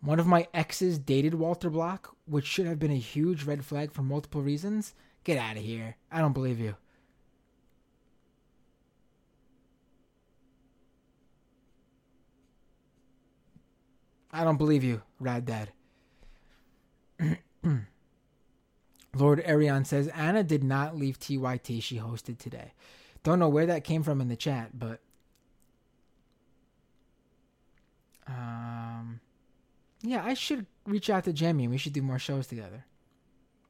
One of my exes dated Walter Block, which should have been a huge red flag for multiple reasons. Get out of here. I don't believe you. I don't believe you, Rad Dad. Lord Arion says Anna did not leave TYT she hosted today. Don't know where that came from in the chat, but um yeah, I should reach out to Jamie we should do more shows together.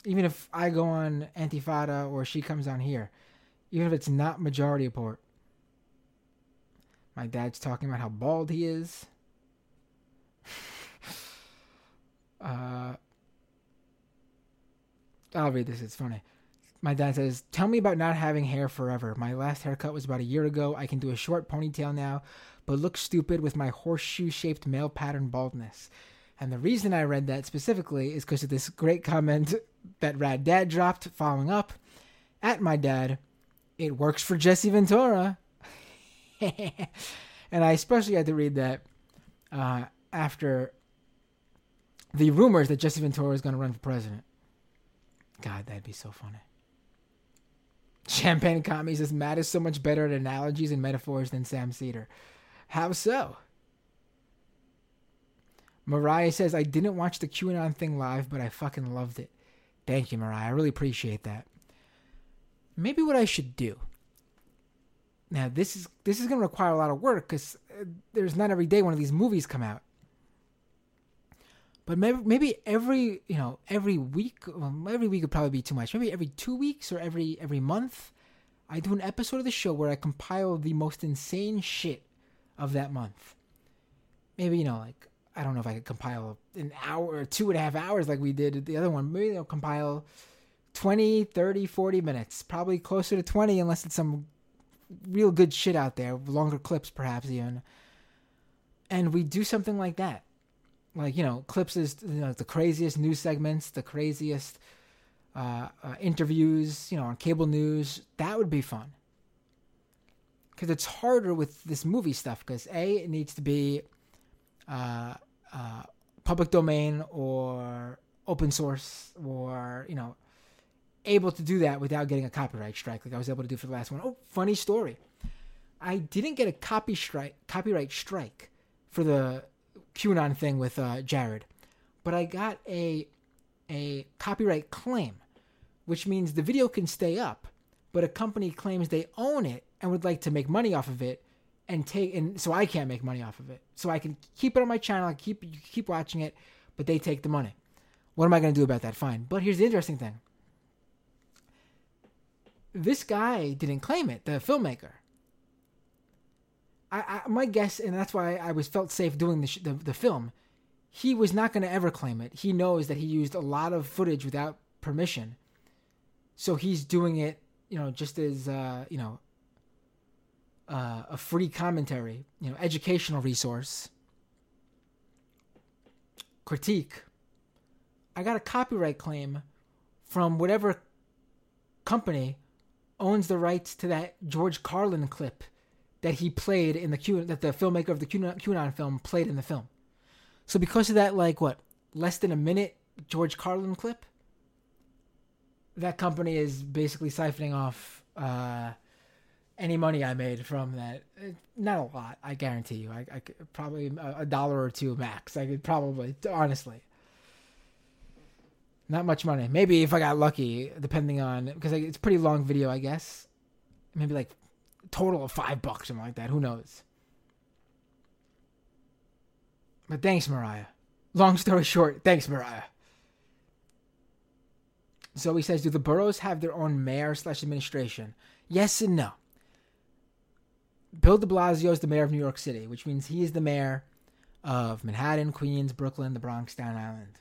Even if I go on Antifada or she comes on here. Even if it's not majority report. My dad's talking about how bald he is. uh I'll read this. It's funny. My dad says, Tell me about not having hair forever. My last haircut was about a year ago. I can do a short ponytail now, but look stupid with my horseshoe shaped male pattern baldness. And the reason I read that specifically is because of this great comment that Rad Dad dropped following up at my dad. It works for Jesse Ventura. and I especially had to read that uh, after the rumors that Jesse Ventura is going to run for president. God, that'd be so funny. Champagne Kami says Matt is so much better at analogies and metaphors than Sam Seder. How so? Mariah says I didn't watch the QAnon thing live, but I fucking loved it. Thank you, Mariah. I really appreciate that. Maybe what I should do. Now this is this is gonna require a lot of work because uh, there's not every day one of these movies come out. But maybe, maybe every you know every week, well, every week would probably be too much. Maybe every two weeks or every every month, I do an episode of the show where I compile the most insane shit of that month. Maybe you know like I don't know if I could compile an hour or two and a half hours like we did the other one. Maybe I'll compile 20, 30, 40 minutes. Probably closer to 20 unless it's some real good shit out there, longer clips perhaps even. And we do something like that. Like, you know, clips is you know, the craziest news segments, the craziest uh, uh, interviews, you know, on cable news. That would be fun. Because it's harder with this movie stuff. Because A, it needs to be uh, uh, public domain or open source or, you know, able to do that without getting a copyright strike like I was able to do for the last one. Oh, funny story. I didn't get a copy strike, copyright strike for the QAnon thing with uh, Jared, but I got a a copyright claim, which means the video can stay up, but a company claims they own it and would like to make money off of it, and take and so I can't make money off of it. So I can keep it on my channel, I keep keep watching it, but they take the money. What am I going to do about that? Fine. But here's the interesting thing this guy didn't claim it, the filmmaker. I, I my guess, and that's why I was felt safe doing the, the, the film. He was not going to ever claim it. He knows that he used a lot of footage without permission, so he's doing it, you know, just as uh, you know, uh, a free commentary, you know, educational resource, critique. I got a copyright claim from whatever company owns the rights to that George Carlin clip that he played in the Q that the filmmaker of the QAnon film played in the film. So because of that, like what less than a minute George Carlin clip, that company is basically siphoning off uh, any money I made from that. Not a lot, I guarantee you. I, I could probably a, dollar or two max. I could probably honestly. Not much money. Maybe if I got lucky, depending on because it's pretty long video, I guess. Maybe like total of five bucks, something like that. Who knows? But thanks, Mariah. Long story short, thanks, Mariah. Zoe says, "Do the boroughs have their own mayor slash administration?" Yes and no. Bill De Blasio is the mayor of New York City, which means he is the mayor of Manhattan, Queens, Brooklyn, the Bronx, Staten Island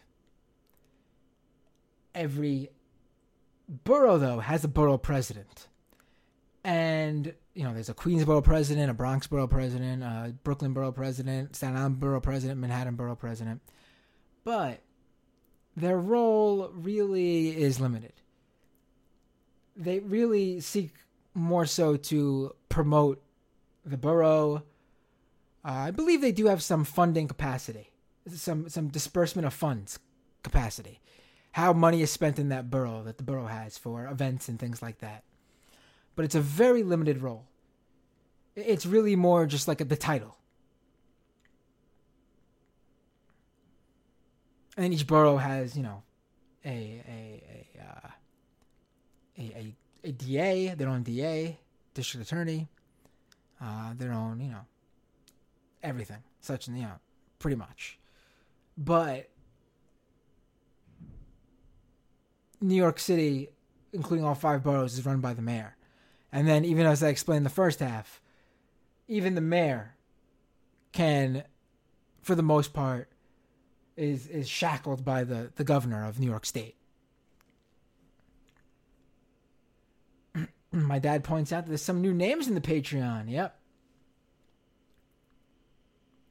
every borough though has a borough president and you know there's a queensboro president a bronx borough president a brooklyn borough president staten island borough president manhattan borough president. But their role really is limited. They really seek more so to promote the borough. Uh, i believe they do have some funding capacity some some disbursement of funds capacity. How money is spent in that borough that the borough has for events and things like that. But it's a very limited role. It's really more just like the title. And then each borough has, you know, a a a uh, a, a, a DA, their own DA, district attorney, uh, their own, you know, everything, such and you know, pretty much. But New York City, including all five boroughs, is run by the mayor. And then, even as I explained the first half, even the mayor can, for the most part, is is shackled by the, the governor of New York State. My dad points out that there's some new names in the Patreon. Yep.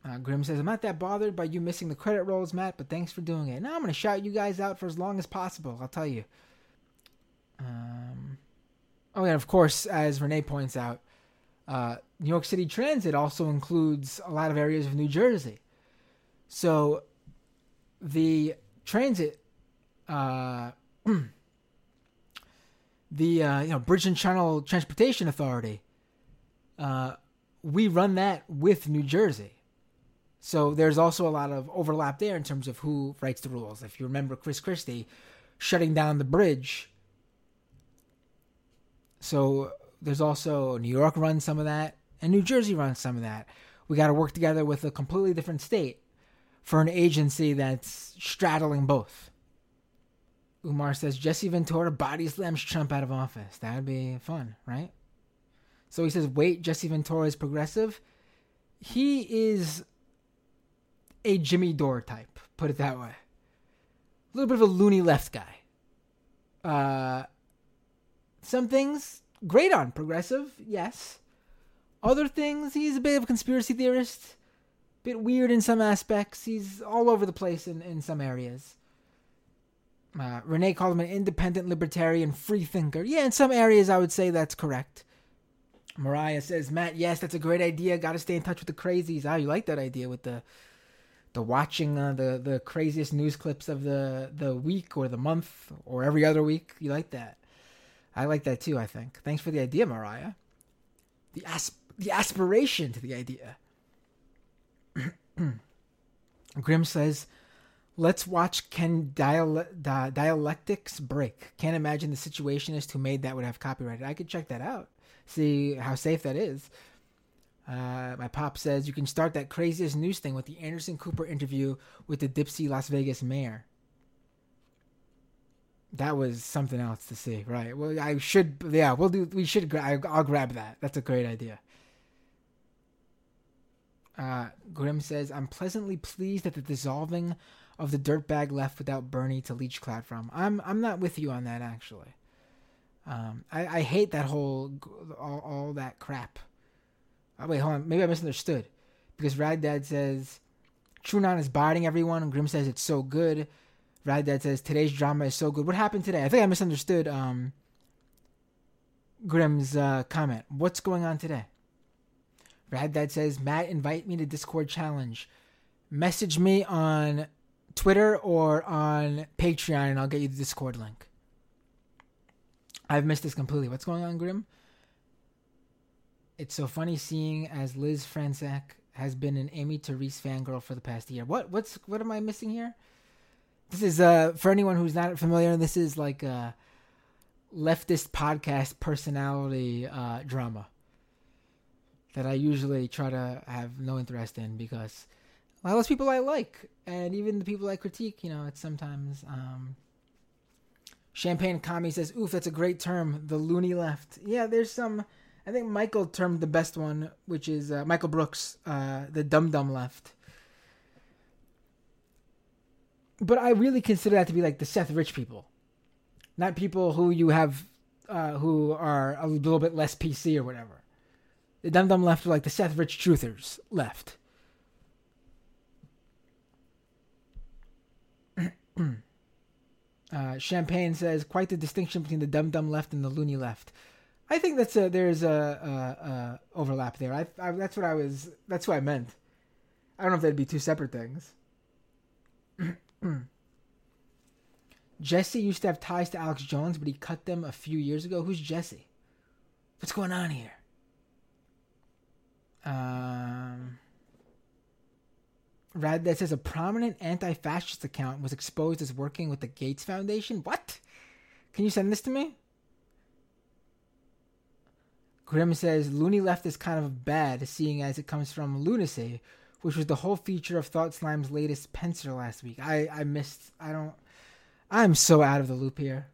Uh, Grim says, I'm not that bothered by you missing the credit rolls, Matt, but thanks for doing it. Now I'm going to shout you guys out for as long as possible, I'll tell you. Um, oh, and of course, as Renee points out, uh, New York City Transit also includes a lot of areas of New Jersey. So the transit, uh, the uh, you know Bridge and Channel Transportation Authority, uh, we run that with New Jersey. So there's also a lot of overlap there in terms of who writes the rules. If you remember Chris Christie shutting down the bridge. So there's also New York runs some of that, and New Jersey runs some of that. We got to work together with a completely different state for an agency that's straddling both. Umar says Jesse Ventura body slams Trump out of office. That'd be fun, right? So he says, wait, Jesse Ventura is progressive. He is a Jimmy Dore type, put it that way. A little bit of a loony left guy. Uh, some things great on progressive, yes. Other things, he's a bit of a conspiracy theorist, bit weird in some aspects. He's all over the place in, in some areas. Uh, Renee called him an independent libertarian free thinker. Yeah, in some areas I would say that's correct. Mariah says, Matt, yes, that's a great idea. Got to stay in touch with the crazies. Ah, you like that idea with the the watching uh, the the craziest news clips of the the week or the month or every other week. You like that? I like that too. I think. Thanks for the idea, Mariah. The asp- the aspiration to the idea. Grim says, "Let's watch Can dial- di- dialectics break. Can't imagine the situationist who made that would have copyrighted. I could check that out, see how safe that is." Uh, my pop says you can start that craziest news thing with the Anderson Cooper interview with the Dipsy Las Vegas mayor. That was something else to see, right? Well, I should, yeah, we'll do. We should. I'll grab that. That's a great idea. Uh, Grim says, "I'm pleasantly pleased at the dissolving of the dirtbag left without Bernie to leech cloud from." I'm I'm not with you on that actually. Um, I, I hate that whole all, all that crap. Oh, wait, hold on. Maybe I misunderstood. Because Rad Dad says TrueAnon is biting everyone, and Grim says it's so good. Rad Dad says today's drama is so good. What happened today? I think I misunderstood um, Grim's uh, comment. What's going on today? Rad Dad says Matt, invite me to Discord challenge. Message me on Twitter or on Patreon, and I'll get you the Discord link. I've missed this completely. What's going on, Grim? It's so funny seeing as Liz Franczak has been an Aimee Terese fangirl for the past year. What what's what am I missing here? This is uh for anyone who's not familiar, this is like a leftist podcast personality uh drama that I usually try to have no interest in because a lot of those people I like and even the people I critique, you know, it's sometimes um Champagne Kami says, "Oof, that's a great term, the loony left." Yeah, there's some I think Michael termed the best one, which is uh, Michael Brooks, uh, the Dum Dum Left. But I really consider that to be like the Seth Rich people, not people who you have, uh, who are a little bit less PC or whatever. The Dum Dum Left are like the Seth Rich truthers left. Uh, Champagne says, quite the distinction between the Dum Dum Left and the Loony Left. I think that's a there's a, a, a overlap there. I, I, that's what I was. That's what I meant. I don't know if that'd be two separate things. Jesse used to have ties to Alex Jones, but he cut them a few years ago. Who's Jesse? What's going on here? Um, Rad Dad says a prominent anti-fascist account was exposed as working with the Gates Foundation. What? Can you send this to me? Grim says Loony Left is kind of bad, seeing as it comes from lunacy, which was the whole feature of Thought Slime's latest pincer last week. I I missed. I don't. I'm so out of the loop here.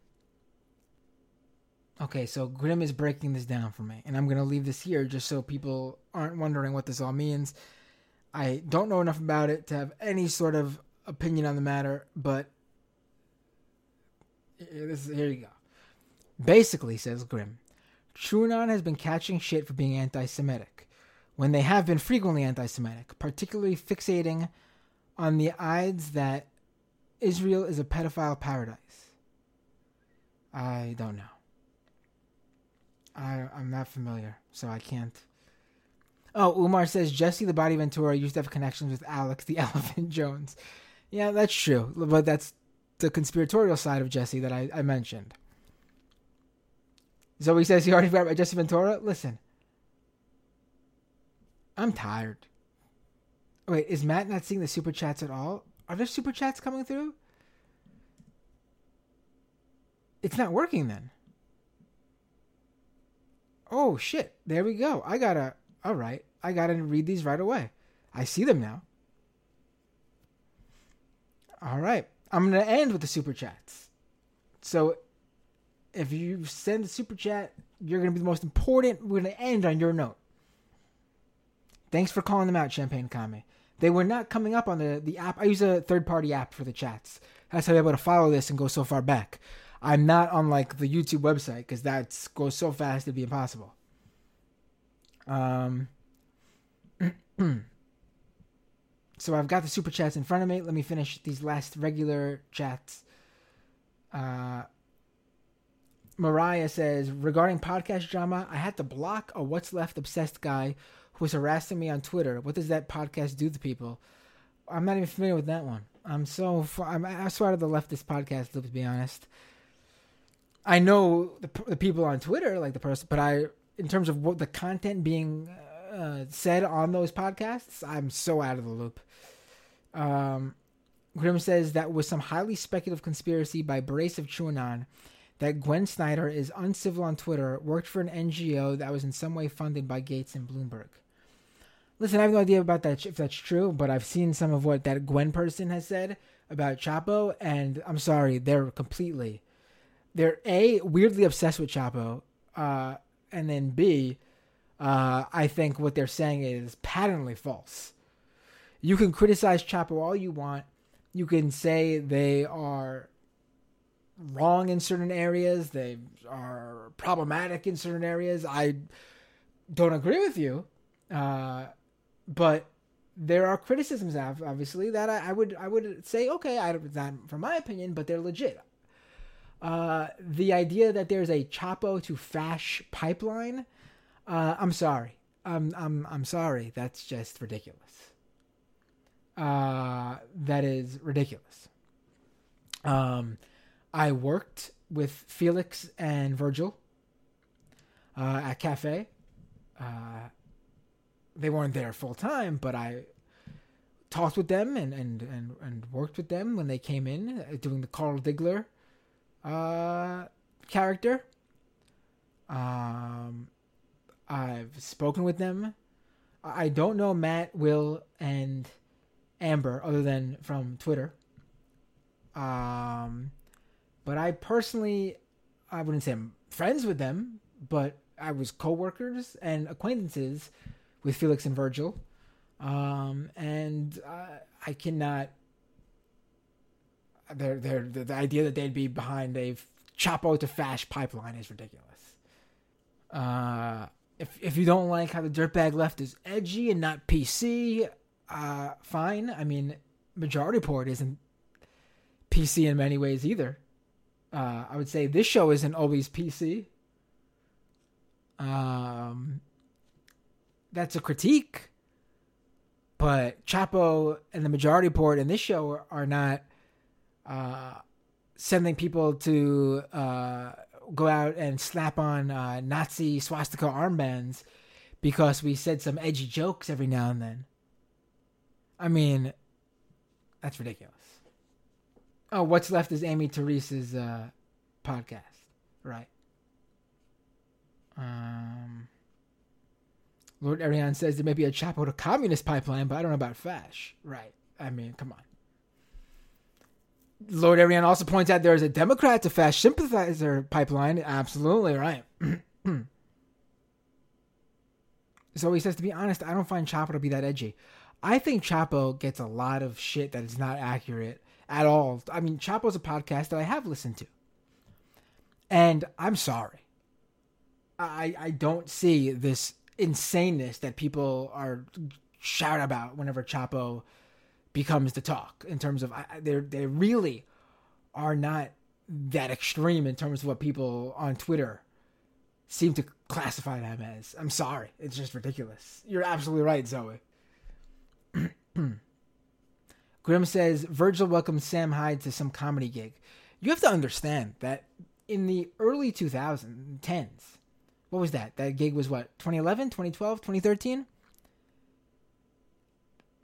Okay, so Grim is breaking this down for me, and I'm gonna leave this here just so people aren't wondering what this all means. I don't know enough about it to have any sort of opinion on the matter, but this is, here you go. Basically, says Grim, TrueAnon has been catching shit for being anti Semitic, when they have been frequently anti Semitic, particularly fixating on the ides that Israel is a pedophile paradise. I don't know. I, I'm not familiar, so I can't. Oh, Umar says Jesse the Body Ventura used to have connections with Alex the Elephant Jones. Yeah, that's true, but that's the conspiratorial side of Jesse that I, I mentioned. Zoe says he already forgot about Jesse Ventura. Listen, I'm tired. Wait, is Matt not seeing the super chats at all? Are there super chats coming through? It's not working then. Oh shit! There we go. I gotta. All right, I gotta read these right away. I see them now. All right, I'm gonna end with the super chats. So if you send a super chat, you're to be the most important. We're to end on your note. Thanks for calling them out, Champagne Kame. They were not coming up on the, the app. I use a third party app for the chats. That's how I'm able to follow this and go so far back. I'm not on like the YouTube website because that goes so fast it'd be impossible. Um. so I've got the super chats in front of me. Let me finish these last regular chats. Uh, Mariah says regarding podcast drama, I had to block a what's left obsessed guy who was harassing me on Twitter. What does that podcast do to people? I'm not even familiar with that one. I'm so far, I'm, I'm so out of the leftist podcast loop to be honest. I know the, the people on Twitter, like the person, but I, in terms of what the content being uh, said on those podcasts, I'm so out of the loop. Um, Grim says that was some highly speculative conspiracy by Brace of QAnon that Gwen Snyder is uncivil on Twitter, worked for an NGO that was in some way funded by Gates and Bloomberg. Listen, I have no idea about that if that's true, but I've seen some of what that Gwen person has said about Chapo, and I'm sorry, they're completely, they're a weirdly obsessed with Chapo, uh, and then b, uh, I think what they're saying is patently false. You can criticize Chapo all you want. You can say they are wrong in certain areas. They are problematic in certain areas. I don't agree with you, uh, but there are criticisms, obviously, that I, I, would I would say, okay, I not from my opinion, but they're legit. Uh, the idea that there's a Chapo to Fash pipeline, uh, I'm sorry, I'm I'm I'm sorry. That's just ridiculous. Uh, that is ridiculous. Um, I worked with Felix and Virgil uh, at Cafe. They weren't there full time, but I talked with them and, and, and, and worked with them when they came in uh, doing the Carl Diggler uh, character. Um, I've spoken with them. I don't know Matt, Will, and Amber other than from Twitter. Um, but I personally, I wouldn't say I'm friends with them, but I was co-workers and acquaintances with Felix and Virgil, um, and uh, I cannot. They're, they're, the idea that they'd be behind a Chapo to Fash pipeline is ridiculous. Uh, if if you don't like how the dirtbag left is edgy and not PC, uh, fine. I mean, Majority Report isn't PC in many ways either. Uh, I would say this show isn't always PC. Um, that's a critique. But Chapo and the Majority Report in this show are, not uh, sending people to uh, go out and slap on uh, Nazi swastika armbands because we said some edgy jokes every now and then. I mean, that's ridiculous. Oh, what's left is Aimee Terese's uh, podcast, right? Um, Lord Ariane says there may be a Chapo to communist pipeline, but I don't know about Fash. Right. I mean, come on. Lord Ariane also points out there is a Democrat to Fash sympathizer pipeline. Absolutely right. so he says, to be honest, I don't find Chapo to be that edgy. I think Chapo gets a lot of shit that is not accurate at all. I mean, Chapo's a podcast that I have listened to. And I'm sorry. I I don't see this insaneness that people are shout about whenever Chapo becomes the talk in terms of they they really are not that extreme in terms of what people on Twitter seem to classify them as. I'm sorry. It's just ridiculous. You're absolutely right, Zoe. Grim says Virgil welcomes Sam Hyde to some comedy gig. You have to understand that in the early 2010s, what was that? That gig was what? 2011, 2012, 2013?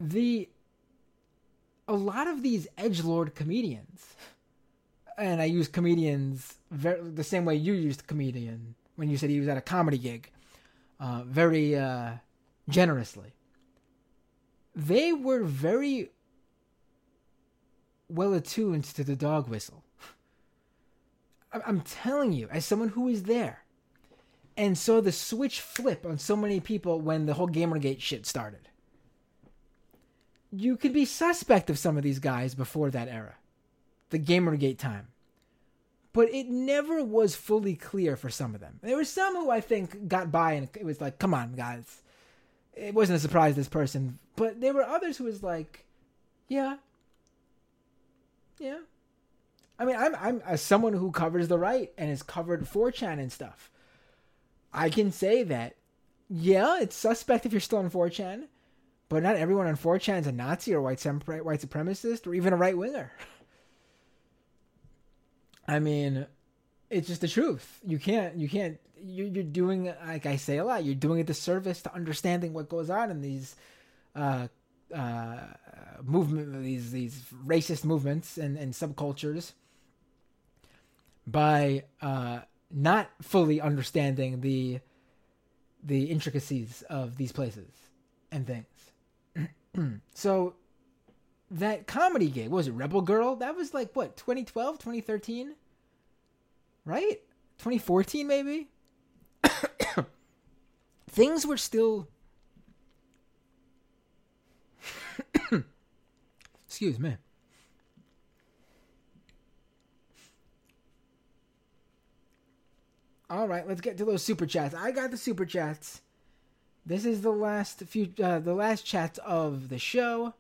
The a lot of these edge lord comedians, and I use comedians very, the same way you used comedian when you said he was at a comedy gig, uh, very uh, generously. They were very well attuned to the dog whistle. I'm telling you, as someone who was there and saw the switch flip on so many people when the whole Gamergate shit started, you could be suspect of some of these guys before that era, the Gamergate time. but it never was fully clear for some of them. There were some who I think got by and it was like, come on, guys. It wasn't a surprise this person. But there were others who was like, yeah. Yeah. I mean, I'm I'm as someone who covers the right and has covered 4chan and stuff. I can say that, yeah, it's suspect if you're still on 4chan, but not everyone on 4chan is a Nazi or white, white supremacist or even a right winger. I mean, it's just the truth. You can't, you can't, you're, you're doing, like I say a lot, you're doing a disservice to understanding what goes on in these, uh, uh, movement, these, these racist movements and, and subcultures by, uh, not fully understanding the, the intricacies of these places and things. so that comedy gig, was it Rebel Girl? That was like what, 2012, 2013? Right? 2014 maybe? Things were still Excuse me. All right, let's get to those super chats. I got the super chats. This is the last few uh, the last chats of the show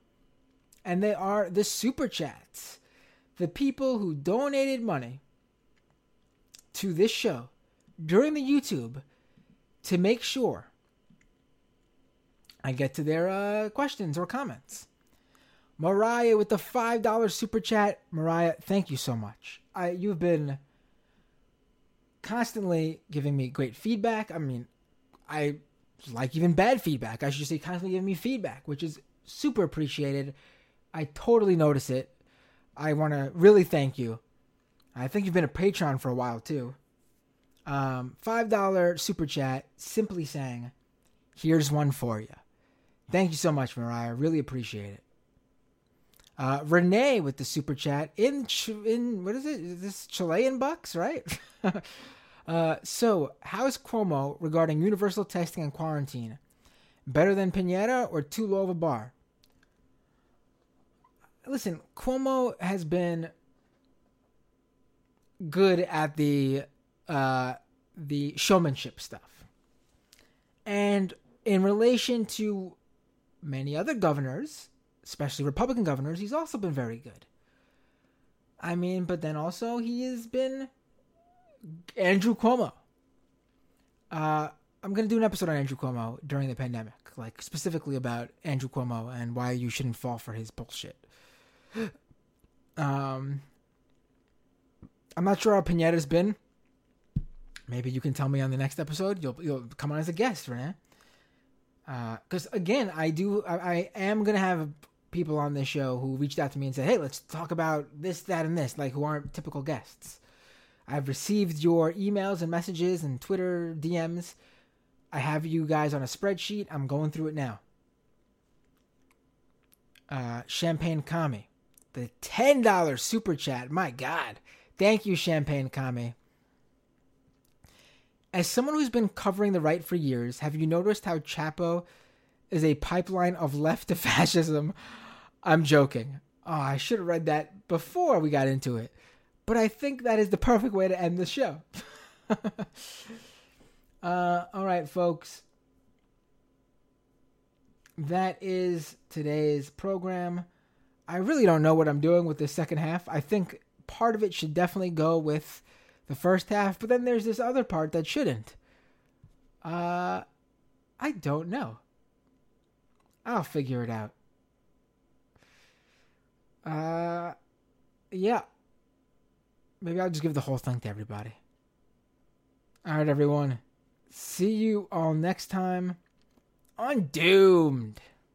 and they are the super chats. The people who donated money to this show during the YouTube to make sure I get to their uh, questions or comments. Mariah with the $5 super chat. Mariah, thank you so much. I, you've been constantly giving me great feedback. I mean, I like even bad feedback. I should say constantly giving me feedback, which is super appreciated. I totally notice it. I want to really thank you. I think you've been a patron for a while too. Um, $5 super chat, simply saying, here's one for you. Thank you so much, Mariah. Really appreciate it. Uh, Renee with the super chat in in what is it? Is this Chilean bucks, right? uh, so, how's Cuomo regarding universal testing and quarantine? Better than Piñera or too low of a bar? listen, Cuomo has been good at the uh, the showmanship stuff, and in relation to many other governors, especially Republican governors, he's also been very good. I mean, but then also he has been Andrew Cuomo. Uh, I'm gonna do an episode on Andrew Cuomo during the pandemic, like specifically about Andrew Cuomo and why you shouldn't fall for his bullshit. Um, I'm not sure how Piñera's been. Maybe you can tell me on the next episode. You'll you'll come on as a guest, Renee. Because uh, again, I do. I, I am gonna have people on this show who reached out to me and said, "Hey, let's talk about this, that, and this," like who aren't typical guests. I've received your emails and messages and Twitter DMs. I have you guys on a spreadsheet. I'm going through it now. Uh, Champagne Kami. The $10 super chat. My God. Thank you, Champagne Kame. As someone who's been covering the right for years, have you noticed how Chapo is a pipeline of left to fascism? I'm joking. Oh, I should have read that before we got into it. But I think that is the perfect way to end the show. uh, all right, folks. That is today's program. I really don't know what I'm doing with the second half. I think part of it should definitely go with the first half, but then there's this other part that shouldn't. Uh, I don't know. I'll figure it out. Uh, yeah. Maybe I'll just give the whole thing to everybody. All right, everyone. See you all next time on Doomed.